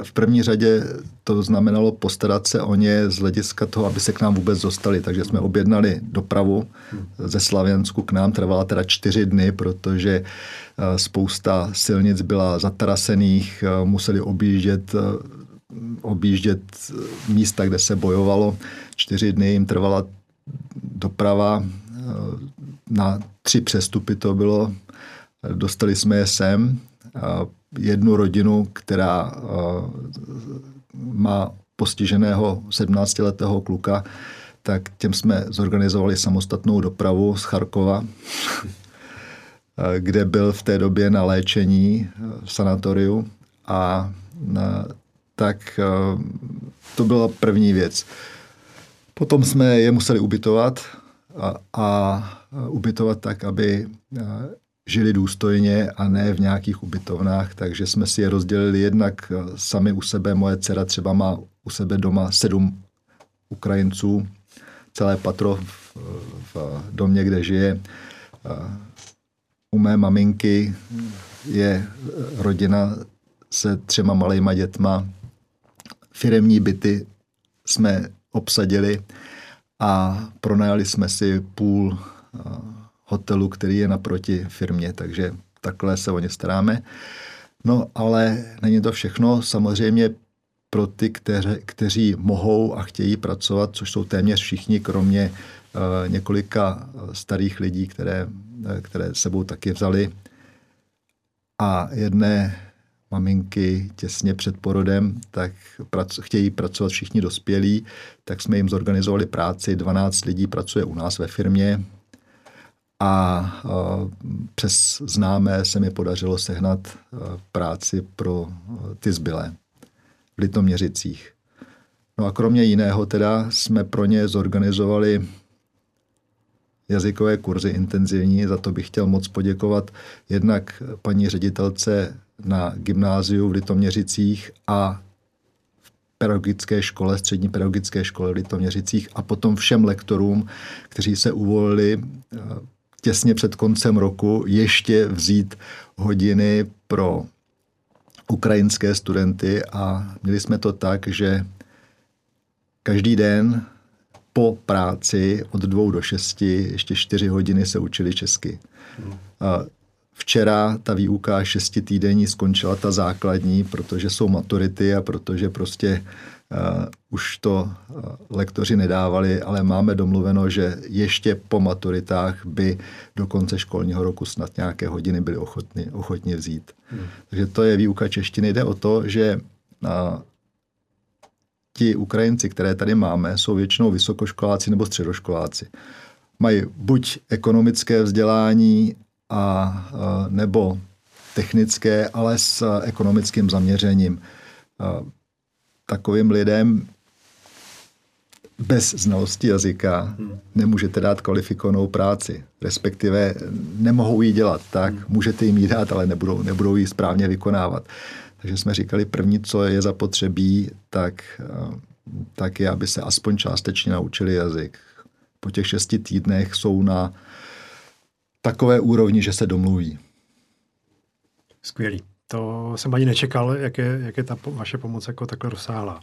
V první řadě to znamenalo postarat se o ně z hlediska toho, aby se k nám vůbec dostali. Takže jsme objednali dopravu ze Slavěnsku k nám. Trvala teda čtyři dny, protože eh, spousta silnic byla zatarasených, eh, museli objíždět eh, objíždět místa, kde se bojovalo. Čtyři dny jim trvala doprava. Na tři přestupy to bylo. Dostali jsme je sem jednu rodinu, která eh, má postiženého 17-letého kluka, tak těm jsme zorganizovali samostatnou dopravu z Charkova, eh, [LAUGHS] kde byl v té době na léčení eh, v sanatoriu a tak to byla první věc. Potom jsme je museli ubytovat a, a ubytovat tak, aby žili důstojně a ne v nějakých ubytovnách, takže jsme si je rozdělili jednak eh, sami u sebe. Moje dcera třeba má u sebe doma sedm Ukrajinců, celé patro v, v domě, kde žije. Eh, u mé maminky je rodina se třema malejma dětma. Firemní byty jsme obsadili a pronajali jsme si půl eh, hotelu, který je naproti firmě, takže takhle se o ně staráme. No ale není to všechno. Samozřejmě pro ty, kteři, kteří mohou a chtějí pracovat, což jsou téměř všichni, kromě uh, několika starých lidí, které, uh, které sebou taky vzali. A jedné maminky těsně před porodem, tak prac, chtějí pracovat všichni dospělí, tak jsme jim zorganizovali práci. 12 lidí pracuje u nás ve firmě, a přes známé se mi podařilo sehnat práci pro ty zbylé v Litoměřicích. No a kromě jiného teda jsme pro ně zorganizovali jazykové kurzy intenzivní. Za to bych chtěl moc poděkovat jednak paní ředitelce na gymnáziu v Litoměřicích a v pedagogické škole, střední pedagogické škole v Litoměřicích a potom všem lektorům, kteří se uvolili těsně před koncem roku ještě vzít hodiny pro ukrajinské studenty a měli jsme to tak, že každý den po práci od dvou do šesti ještě čtyři hodiny se učili česky. A včera ta výuka šesti týdení skončila ta základní, protože jsou maturity a protože prostě Uh, už to uh, lektoři nedávali, ale máme domluveno, že ještě po maturitách by do konce školního roku snad nějaké hodiny byli ochotni, ochotni vzít. Hmm. Takže to je výuka češtiny. Jde o to, že uh, ti Ukrajinci, které tady máme, jsou většinou vysokoškoláci nebo středoškoláci. Mají buď ekonomické vzdělání a, nebo technické, ale s ekonomickým zaměřením takovým lidem bez znalosti jazyka hmm. nemůžete dát kvalifikovanou práci, respektive nemohou ji dělat, tak hmm. můžete jim ji dát, ale nebudou, nebudou ji správně vykonávat. Takže jsme říkali, první, co je zapotřebí, tak, eh, tak je, aby se aspoň částečně naučili jazyk. Po těch šesti týdnech jsou na takové úrovni, že se domluví. Skvělý. To jsem ani nečekal, jak je, jak je ta vaše pomoc jako takhle rozsáhlá.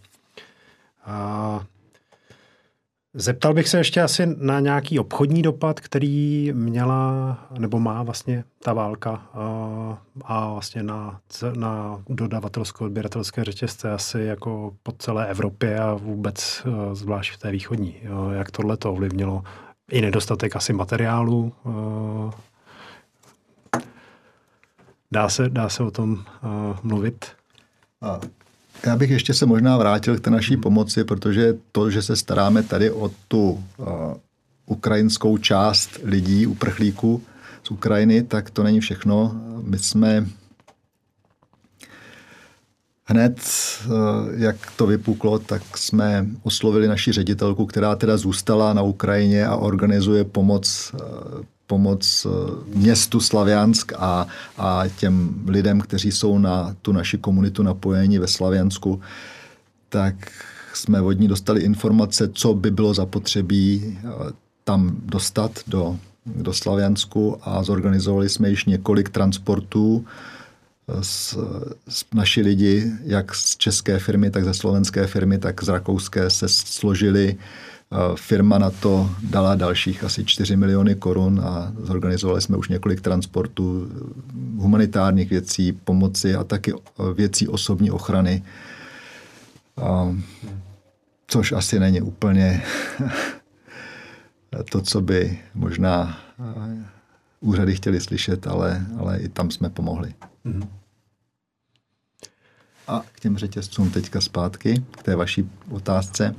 A zeptal bych se ještě asi na nějaký obchodní dopad, který měla nebo má vlastně ta válka a, a vlastně na, na dodavatelsko-odběratelské řetězce asi jako po celé Evropě a vůbec zvlášť v té východní. Jak tohle to ovlivnilo i nedostatek asi materiálu Dá se, dá se o tom uh, mluvit? A já bych ještě se možná vrátil k té naší pomoci, protože to, že se staráme tady o tu uh, ukrajinskou část lidí, uprchlíků z Ukrajiny, tak to není všechno. My jsme hned, eh, jak to vypuklo, tak jsme oslovili naši ředitelku, která teda zůstala na Ukrajině a organizuje pomoc eh, pomoc městu Slaviansk a, a těm lidem, kteří jsou na tu naši komunitu napojeni ve Slaviansku, tak jsme od ní dostali informace, co by bylo zapotřebí eh, tam dostat do, do Slaviansku a zorganizovali jsme již několik transportů eh, s, s naši lidi, jak z české firmy, tak ze slovenské firmy, tak z rakouské se složili. Eh, firma na to dala dalších asi 4 miliony korun a zorganizovali jsme už několik transportů humanitárních věcí, pomoci a taky věcí osobní ochrany což asi není úplně [LAUGHS] to, co by možná úřady chtěli slyšet, ale, ale i tam jsme pomohli. Mm-hmm. A k těm řetězcům teďka zpátky, k té vaší otázce.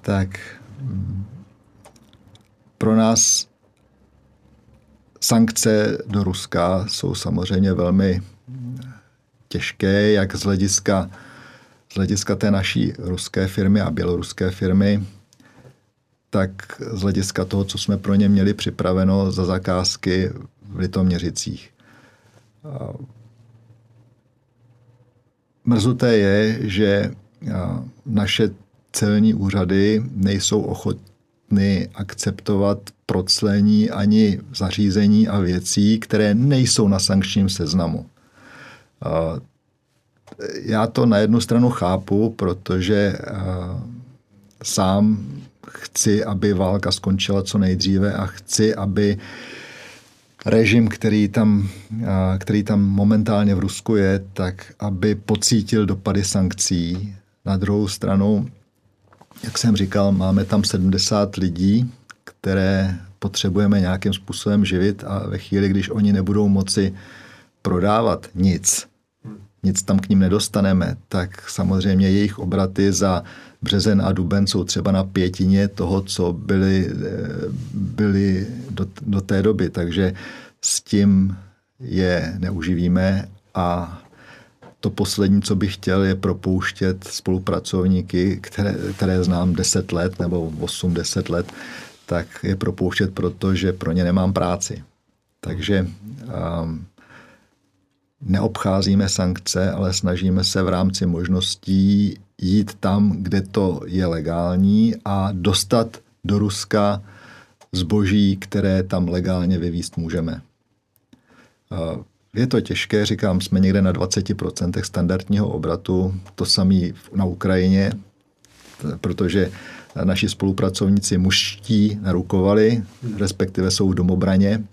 Tak mm, pro nás sankce do Ruska jsou samozřejmě velmi těžké, jak z hlediska z hlediska té naší ruské firmy a běloruské firmy, tak z hlediska toho, co jsme pro ně měli připraveno za zakázky v Litoměřicích. Mrzuté je, že naše celní úřady nejsou ochotny akceptovat proclení ani zařízení a věcí, které nejsou na sankčním seznamu. Já to na jednu stranu chápu, protože uh, sám chci, aby válka skončila co nejdříve a chci, aby režim, který tam, který tam momentálně v Rusku je, tak aby pocítil dopady sankcí. Na druhou stranu, jak jsem říkal, máme tam 70 lidí, které potřebujeme nějakým způsobem živit a ve chvíli, když oni nebudou moci prodávat nic, nic tam k ním nedostaneme, tak samozřejmě jejich obraty za březen a duben jsou třeba na pětině toho, co byly, byly do, do té doby. Takže s tím je neuživíme a to poslední, co bych chtěl, je propouštět spolupracovníky, které, které znám 10 let nebo 8-10 let, tak je propouštět, protože pro ně nemám práci. Takže um, neobcházíme sankce, ale snažíme se v rámci možností jít tam, kde to je legální a dostat do Ruska zboží, které tam legálně vyvíst můžeme. Je to těžké, říkám, jsme někde na 20% standardního obratu, to samé na Ukrajině, protože naši spolupracovníci mužští narukovali, respektive jsou v domobraně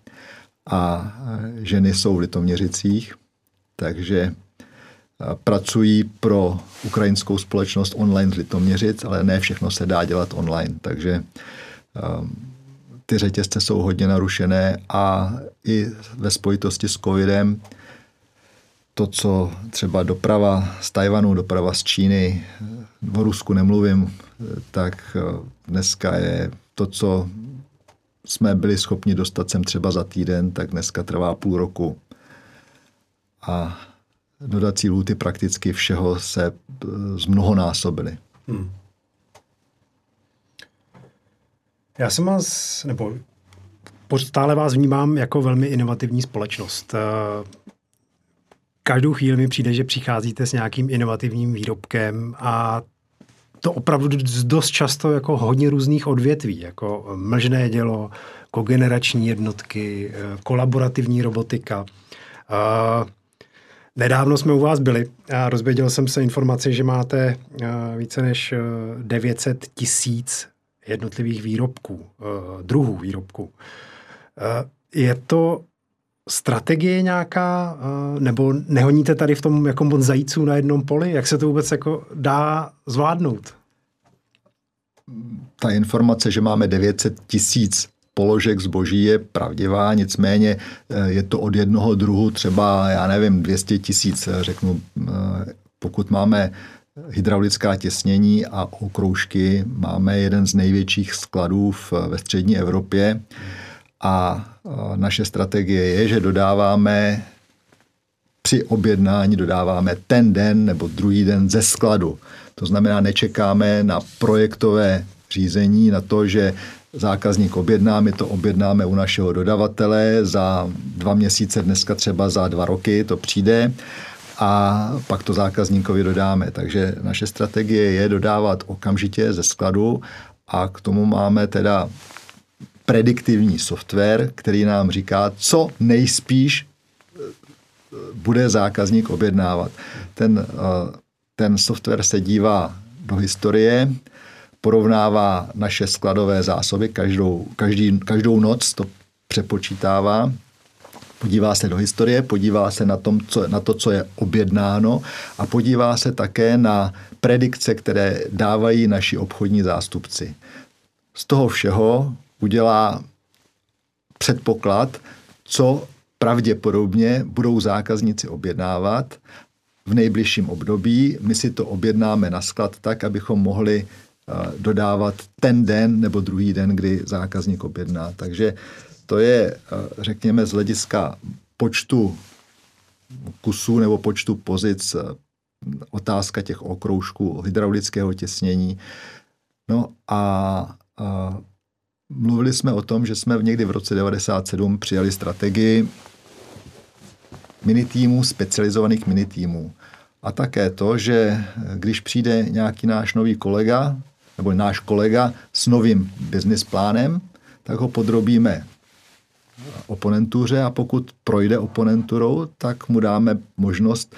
a ženy jsou v Litoměřicích. Takže pracují pro ukrajinskou společnost online z Litoměřic, ale ne všechno se dá dělat online. Takže ty řetězce jsou hodně narušené a i ve spojitosti s covidem to, co třeba doprava z Tajvanu, doprava z Číny, o Rusku nemluvím, tak dneska je to, co jsme byli schopni dostat sem třeba za týden, tak dneska trvá půl roku a dodací lůty prakticky všeho se eh, zmnohonásobily. Hmm. Já jsem vás, nebo stále vás vnímám jako velmi inovativní společnost. Eh, každou chvíli mi přijde, že přicházíte s nějakým inovativním výrobkem a to opravdu dost často jako hodně různých odvětví, jako mlžné dělo, kogenerační jednotky, eh, kolaborativní robotika. Nedávno jsme u vás byli a rozvěděl jsem se informaci, že máte eh, více než 900 eh, tisíc jednotlivých výrobků, eh, druhů výrobků. Je to strategie nějaká, nebo nehoníte tady v tom jako moc zajíců na jednom poli? Jak se to vůbec jako dá zvládnout? Ta informace, že máme 900 tisíc položek zboží je pravdivá, nicméně eh, je to od jednoho druhu třeba, já nevím, 200 tisíc, eh, řeknu, eh, pokud máme hydraulická těsnění a okroužky. Máme jeden z největších skladů ve střední Evropě a naše strategie je, že dodáváme při objednání dodáváme ten den nebo druhý den ze skladu. To znamená, nečekáme na projektové řízení, na to, že zákazník objedná, my to objednáme u našeho dodavatele za dva měsíce, dneska třeba za dva roky to přijde a pak to zákazníkovi dodáme. Takže naše strategie je dodávat okamžitě ze skladu a k tomu máme teda prediktivní software, který nám říká, co nejspíš eh, bude zákazník objednávat. Ten, eh, ten software se dívá do historie, porovnává naše skladové zásoby, každou, každý, každou noc to přepočítává, podívá se do historie, podívá se na, tom, co, na to, co je objednáno a podívá se také na predikce, které dávají naši obchodní zástupci. Z toho všeho udělá předpoklad, co pravděpodobně budou zákazníci objednávat v nejbližším období. My si to objednáme na sklad tak, abychom mohli dodávat ten den nebo druhý den, kdy zákazník objedná. Takže to je, řekněme, z hlediska počtu kusů nebo počtu pozic otázka těch okroužků hydraulického těsnění. No a, a mluvili jsme o tom, že jsme někdy v roce 97 přijali strategii minitýmů, specializovaných minitýmů. A také to, že když přijde nějaký náš nový kolega, nebo náš kolega s novým business plánem, tak ho podrobíme oponentuře a pokud projde oponenturou, tak mu dáme možnost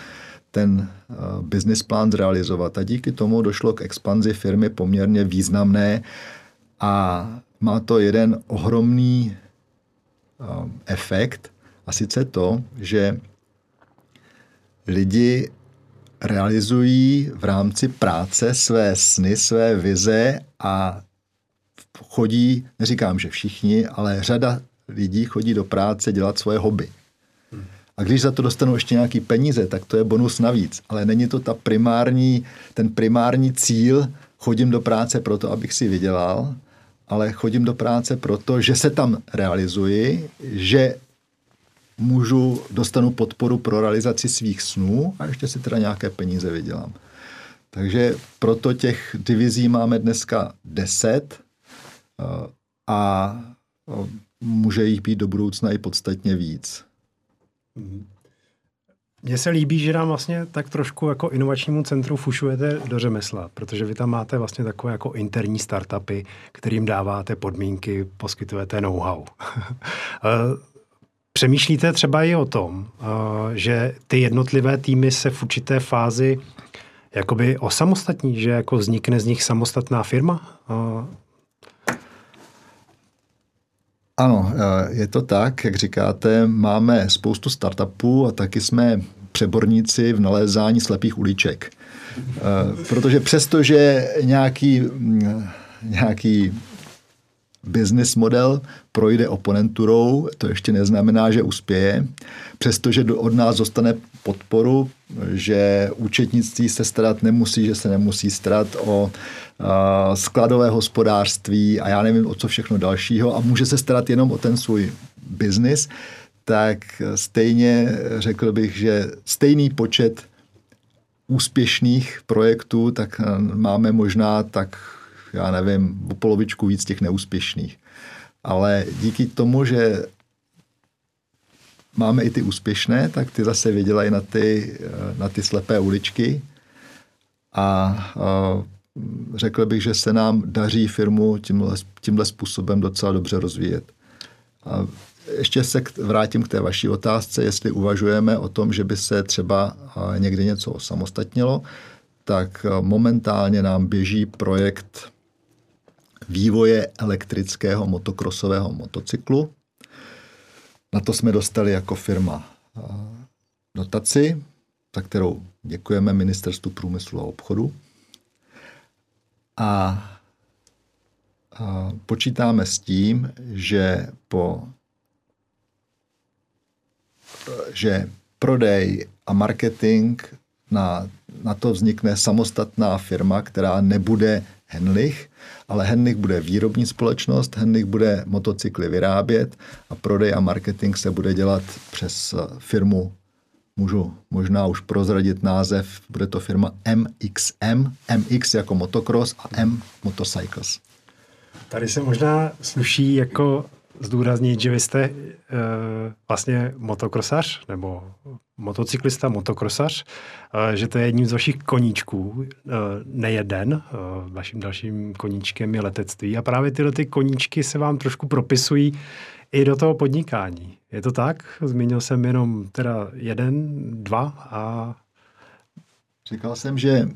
ten eh, business plán zrealizovat. A díky tomu došlo k expanzi firmy poměrně významné a má to jeden ohromný eh, efekt a sice to, že lidi realizují v rámci práce své sny, své vize a chodí, neříkám, že všichni, ale řada lidí chodí do práce dělat svoje hobby. A když za to dostanou ještě nějaký peníze, tak to je bonus navíc. Ale není to ta primární, ten primární cíl, chodím do práce proto, abych si vydělal, ale chodím do práce proto, že se tam realizuji, že můžu, dostanu podporu pro realizaci svých snů a ještě si teda nějaké peníze vydělám. Takže proto těch divizí máme dneska deset eh, a eh, může jich být do budoucna i podstatně víc. Mně se líbí, že nám vlastně tak trošku jako inovačnímu centru fušujete do řemesla, protože vy tam máte vlastně takové jako interní startupy, kterým dáváte podmínky, poskytujete know-how. [LAUGHS] Přemýšlíte třeba i o tom, eh, že ty jednotlivé týmy se v určité fázi jakoby osamostatní, že jako vznikne z nich samostatná firma? Eh, ano, eh, je to tak, jak říkáte, máme spoustu startupů a taky jsme přeborníci v nalézání slepých uliček. Protože přestože nějaký, mm, nějaký business model projde oponenturou, to ještě neznamená, že uspěje, přestože od nás dostane podporu, že účetnictví se starat nemusí, že se nemusí starat o skladové hospodářství a já nevím o co všechno dalšího. A může se starat jenom o ten svůj biznis, tak stejně řekl bych, že stejný počet úspěšných projektů, tak máme možná tak já nevím, o polovičku víc těch neúspěšných. Ale díky tomu, že máme i ty úspěšné, tak ty zase vydělají na ty, na ty slepé uličky a, a řekl bych, že se nám daří firmu tímhle, tímhle způsobem docela dobře rozvíjet. A ještě se vrátím k té vaší otázce, jestli uvažujeme o tom, že by se třeba někdy něco osamostatnilo, tak momentálně nám běží projekt vývoje elektrického motokrosového motocyklu. Na to jsme dostali jako firma dotaci, za kterou děkujeme Ministerstvu průmyslu a obchodu. A, a počítáme s tím, že po že prodej a marketing na, na to vznikne samostatná firma, která nebude Henlich, ale Henlich bude výrobní společnost, Henlich bude motocykly vyrábět a prodej a marketing se bude dělat přes firmu můžu možná už prozradit název, bude to firma MXM, MX jako motocross a M Motorcycles. Tady se možná sluší jako zdůraznit, že vy jste e, vlastně motokrosař nebo motocyklista, motokrosař, e, že to je jedním z vašich koníčků, e, nejeden. E, vaším dalším koníčkem je letectví a právě tyhle ty koníčky se vám trošku propisují i do toho podnikání. Je to tak? Zmínil jsem jenom teda jeden, dva a... Říkal jsem, že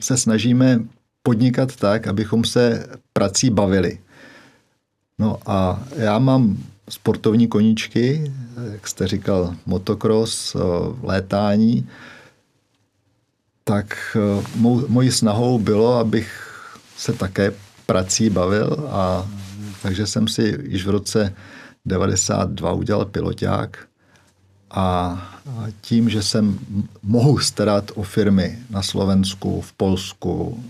se snažíme podnikat tak, abychom se prací bavili. No a já mám sportovní koníčky, jak jste říkal, motocross, létání, tak mou, mojí snahou bylo, abych se také prací bavil a takže jsem si již v roce 92 udělal piloták a tím, že jsem mohu starat o firmy na Slovensku, v Polsku,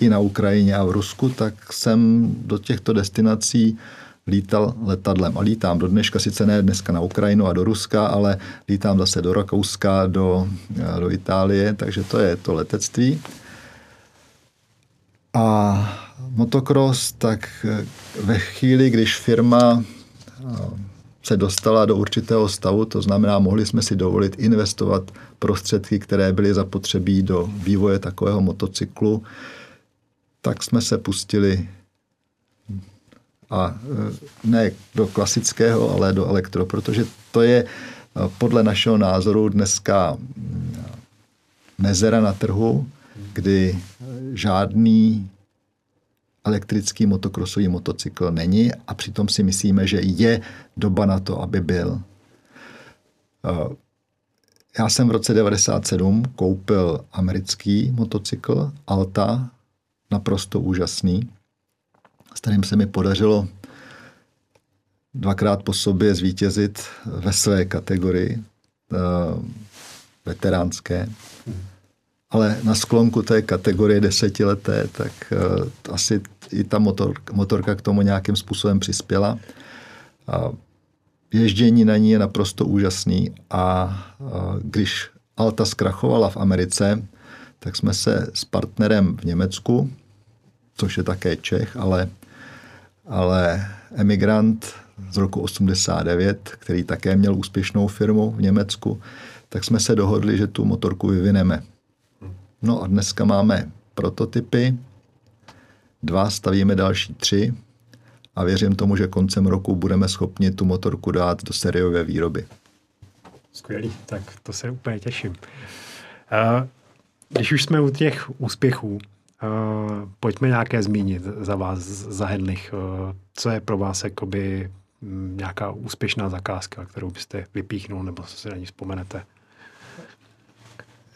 i na Ukrajině a v Rusku, tak jsem do těchto destinací lítal letadlem. A lítám do dneška, sice ne dneska na Ukrajinu a do Ruska, ale lítám zase do Rakouska, do, do Itálie, takže to je to letectví. A motocross, tak eh, ve chvíli, když firma eh, se dostala do určitého stavu, to znamená, mohli jsme si dovolit investovat prostředky, které byly zapotřebí do vývoje takového motocyklu, tak jsme se pustili a eh, ne do klasického, ale do elektro, protože to je podle našeho názoru dneska mm, mezera na trhu, kdy žádný elektrický motokrosový motocykl není a přitom si myslíme, že je doba na to, aby byl. Eh, já jsem v roce 97 koupil americký motocykl Alta, naprosto úžasný, s kterým se mi podařilo dvakrát po sobě zvítězit ve své kategorii eh, veteránské. Ale na sklonku té kategorie desetileté, tak uh, asi i ta motor, motorka k tomu nějakým způsobem přispěla. Ježdění na ní je naprosto úžasný a když Alta zkrachovala v Americe, tak jsme se s partnerem v Německu, což je také Čech, ale, ale emigrant z roku 89, který také měl úspěšnou firmu v Německu, tak jsme se dohodli, že tu motorku vyvineme. No a dneska máme prototypy, dva, stavíme další tři a věřím tomu, že koncem roku budeme schopni tu motorku dát do sériové výroby. Skvělý, tak to se úplně těším. Když už jsme u těch úspěchů, pojďme nějaké zmínit za vás, za Hedlich. Co je pro vás jakoby nějaká úspěšná zakázka, kterou byste vypíchnul, nebo co si na ní vzpomenete?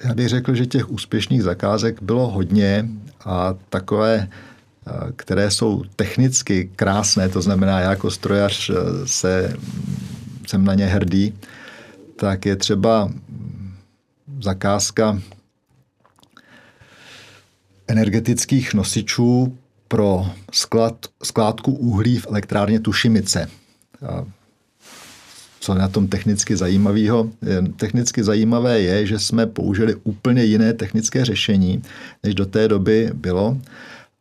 Já bych řekl, že těch úspěšných zakázek bylo hodně a takové které jsou technicky krásné, to znamená, já jako strojař eh, se, jsem na ně hrdý, tak je třeba zakázka energetických nosičů pro sklad, skládku uhlí v elektrárně Tušimice. Co je na tom technicky zajímavého? Technicky zajímavé je, že jsme použili úplně jiné technické řešení, než do té doby bylo.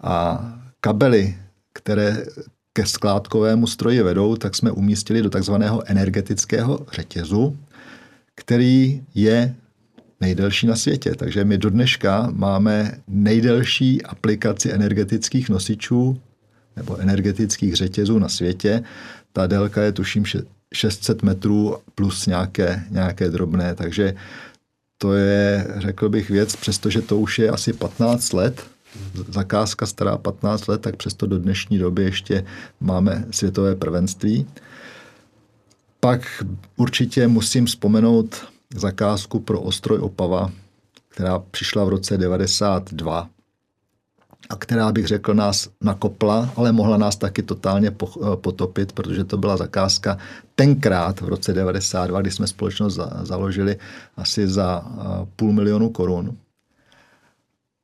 A kabely, které ke skládkovému stroji vedou, tak jsme umístili do takzvaného energetického řetězu, který je nejdelší na světě. Takže my do dneška máme nejdelší aplikaci energetických nosičů nebo energetických řetězů na světě. Ta délka je tuším 600 metrů plus nějaké, nějaké drobné, takže to je, řekl bych, věc, přestože to už je asi 15 let, zakázka stará 15 let, tak přesto do dnešní doby ještě máme světové prvenství. Pak určitě musím vzpomenout zakázku pro Ostroj Opava, která přišla v roce 92. a která bych řekl nás nakopla, ale mohla nás taky totálně potopit, protože to byla zakázka tenkrát v roce 92, kdy jsme společnost založili asi za půl milionu korun.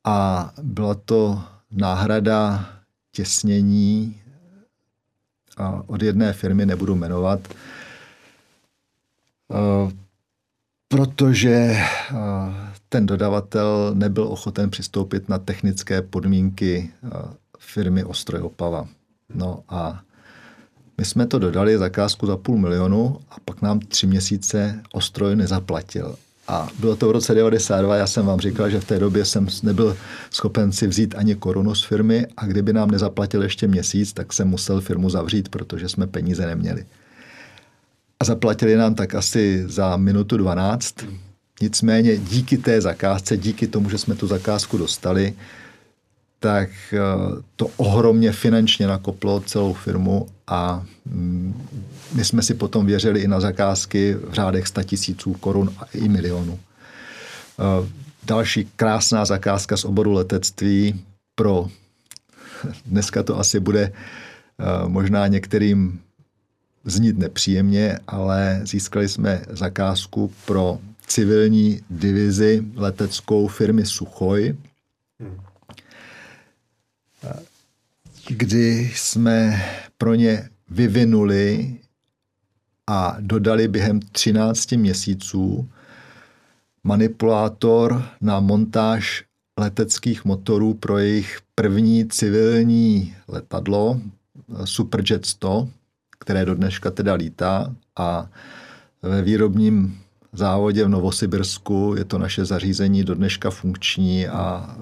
A byla to náhrada těsnění od jedné firmy, nebudu jmenovat, protože ten dodavatel nebyl ochoten přistoupit na technické podmínky firmy Ostroj Opava. No a my jsme to dodali zakázku za půl milionu a pak nám tři měsíce Ostroj nezaplatil. A bylo to v roce 92, já jsem vám říkal, že v té době jsem nebyl schopen si vzít ani korunu z firmy a kdyby nám nezaplatil ještě měsíc, tak jsem musel firmu zavřít, protože jsme peníze neměli. A zaplatili nám tak asi za minutu 12. Nicméně díky té zakázce, díky tomu, že jsme tu zakázku dostali, tak eh, to ohromně finančně nakoplo celou firmu a mm, my jsme si potom věřili i na zakázky v řádech 100 tisíců korun a i milionů. Eh, další krásná zakázka z oboru letectví pro, [LAUGHS] dneska to asi bude eh, možná některým znít nepříjemně, ale získali jsme zakázku pro civilní divizi leteckou firmy Suchoj, kdy jsme pro ně vyvinuli a dodali během 13 měsíců manipulátor na montáž leteckých motorů pro jejich první civilní letadlo Superjet 100, které do dneška teda lítá a ve výrobním závodě v Novosibirsku je to naše zařízení do dneška funkční a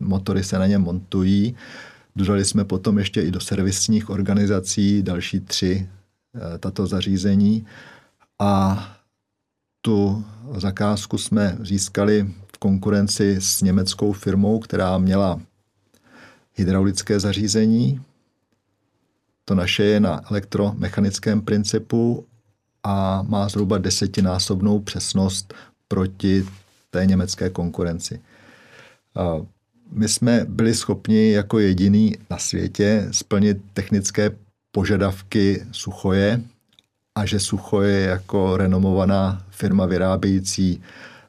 motory se na ně montují. Dodali jsme potom ještě i do servisních organizací další tři eh, tato zařízení a tu zakázku jsme získali v konkurenci s německou firmou, která měla hydraulické zařízení. To naše je na elektromechanickém principu a má zhruba desetinásobnou přesnost proti té německé konkurenci. My jsme byli schopni jako jediný na světě splnit technické požadavky Suchoje a že Suchoje jako renomovaná firma vyrábějící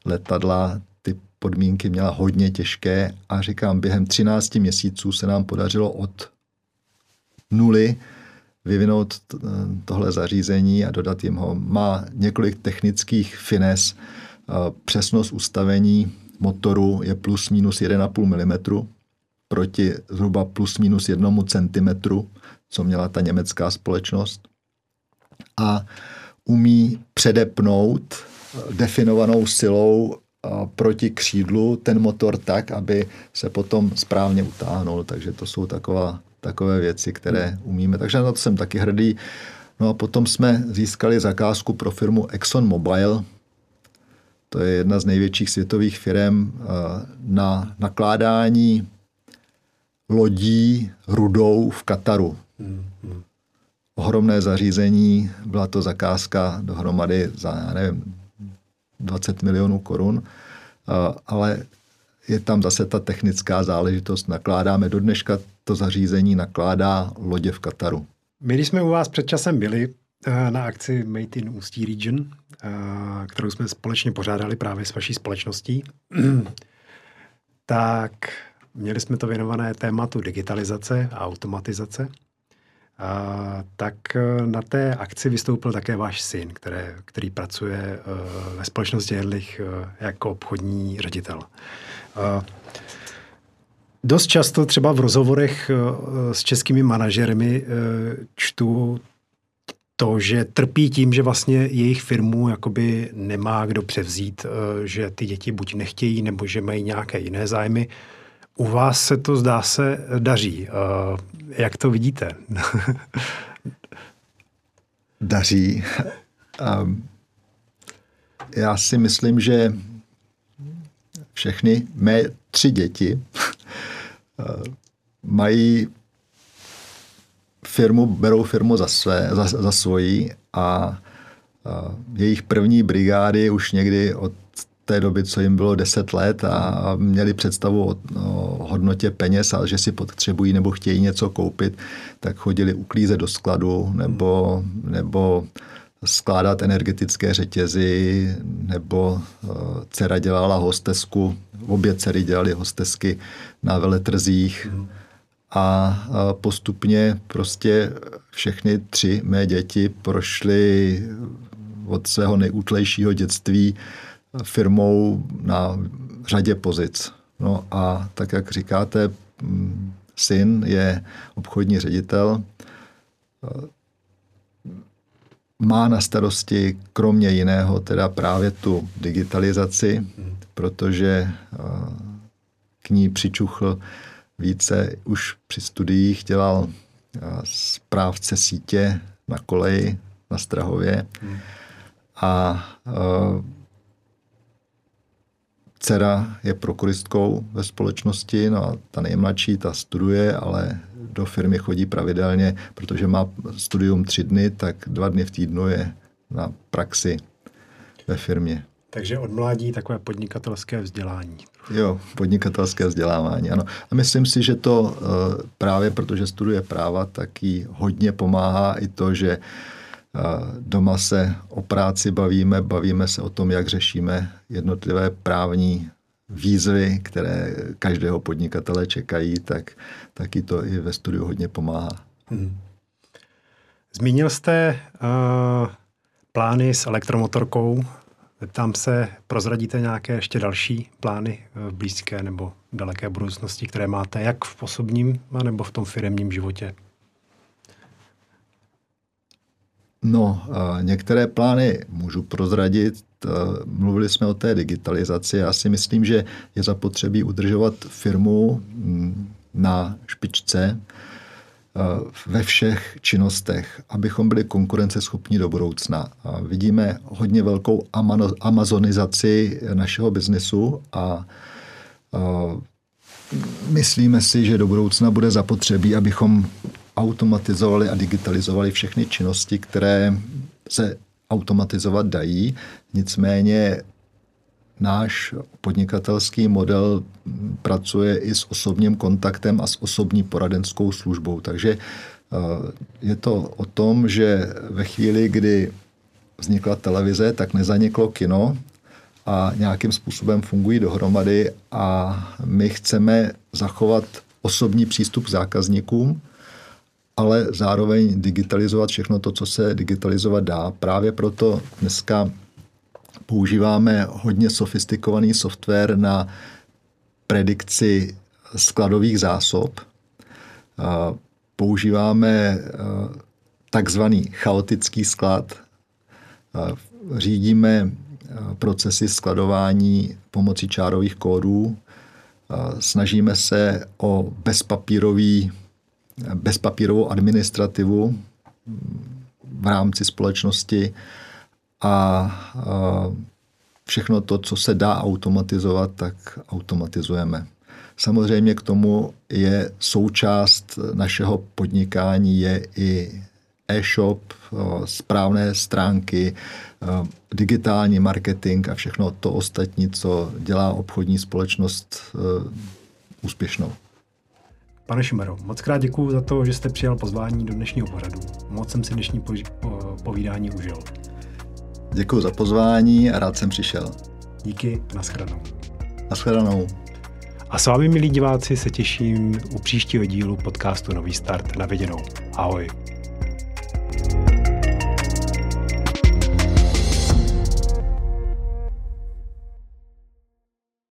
letadla ty podmínky měla hodně těžké a říkám, během 13 měsíců se nám podařilo od nuly vyvinout tohle zařízení a dodat jim ho. Má několik technických fines, přesnost ustavení motoru je plus minus 1,5 mm proti zhruba plus minus 1 cm, co měla ta německá společnost. A umí předepnout definovanou silou proti křídlu ten motor tak, aby se potom správně utáhnul. Takže to jsou taková, takové věci, které umíme. Takže na to jsem taky hrdý. No a potom jsme získali zakázku pro firmu ExxonMobil, to je jedna z největších světových firm eh, na nakládání lodí rudou v Kataru. Ohromné zařízení, byla to zakázka dohromady za, já nevím, 20 milionů korun, eh, ale je tam zase ta technická záležitost. Nakládáme do dneška to zařízení, nakládá lodě v Kataru. My, když jsme u vás před časem byli eh, na akci Made in Ústí Region, kterou jsme společně pořádali právě s vaší společností, [CLEARS THROAT] tak měli jsme to věnované tématu digitalizace a automatizace. A, tak e, na té akci vystoupil také váš syn, které, který pracuje uh, ve společnosti Jedlich uh, jako obchodní ředitel. Dost často třeba v rozhovorech uh, s českými manažery uh, čtu to, že trpí tím, že vlastně jejich firmu jakoby nemá kdo převzít, eh, že ty děti buď nechtějí, nebo že mají nějaké jiné zájmy. U vás se to zdá se daří. Eh, jak to vidíte? [LAUGHS] daří. Um, já si myslím, že všechny mé tři děti eh, mají firmu, berou firmu za, své, za, za svoji a, a jejich první brigády už někdy od té doby, co jim bylo 10 let a měli představu o, o hodnotě peněz a že si potřebují nebo chtějí něco koupit, tak chodili uklízet do skladu nebo, nebo skládat energetické řetězy, nebo uh, dcera dělala hostesku, obě dcery dělali hostesky na veletrzích mm. a postupně prostě všechny tři mé děti prošly od svého nejútlejšího dětství firmou na řadě pozic. No a tak, jak říkáte, mm, syn je obchodní ředitel, má na starosti kromě jiného teda právě tu digitalizaci, protože k ní přičuchl více už při studiích, dělal správce sítě na koleji na Strahově. A dcera je prokuristkou ve společnosti, no a ta nejmladší, ta studuje, ale do firmy chodí pravidelně, protože má studium tři dny, tak dva dny v týdnu je na praxi ve firmě. Takže od mládí takové podnikatelské vzdělání. Jo, podnikatelské vzdělávání, ano. A myslím si, že to eh, právě protože studuje práva, tak jí hodně pomáhá i to, že eh, doma se o práci bavíme, bavíme se o tom, jak řešíme jednotlivé právní výzvy, které každého podnikatele čekají, tak taky to i ve studiu hodně pomáhá. Hmm. Zmínil jste uh, plány s elektromotorkou. Tam se, prozradíte nějaké ještě další plány v blízké nebo daleké budoucnosti, které máte jak v osobním, nebo v tom firmním životě? No, některé plány můžu prozradit. Mluvili jsme o té digitalizaci. Já si myslím, že je zapotřebí udržovat firmu mm, na špičce ve všech činnostech, abychom byli konkurenceschopní do budoucna. Vidíme hodně velkou amazonizaci našeho biznesu a myslíme si, že do budoucna bude zapotřebí, abychom automatizovali a digitalizovali všechny činnosti, které se automatizovat dají. Nicméně náš podnikatelský model pracuje i s osobním kontaktem a s osobní poradenskou službou. Takže eh, je to o tom, že ve chvíli, kdy vznikla televize, tak nezaniklo kino a nějakým způsobem fungují dohromady a my chceme zachovat osobní přístup k zákazníkům, ale zároveň digitalizovat všechno to, co se digitalizovat dá. Právě proto dneska používáme hodně sofistikovaný software na predikci skladových zásob. Používáme takzvaný chaotický sklad. Řídíme procesy skladování pomocí čárových kódů. Snažíme se o bezpapírový bezpapírovou administrativu v rámci společnosti a všechno to, co se dá automatizovat, tak automatizujeme. Samozřejmě k tomu je součást našeho podnikání je i e-shop, správné stránky, digitální marketing a všechno to ostatní, co dělá obchodní společnost úspěšnou. Pane Šimero, moc krát děkuji za to, že jste přijal pozvání do dnešního pořadu. Moc jsem si dnešní povídání užil. Děkuji za pozvání a rád jsem přišel. Díky, nashledanou. Nashledanou. A s vámi, milí diváci, se těším u příštího dílu podcastu Nový start na viděnou. Ahoj.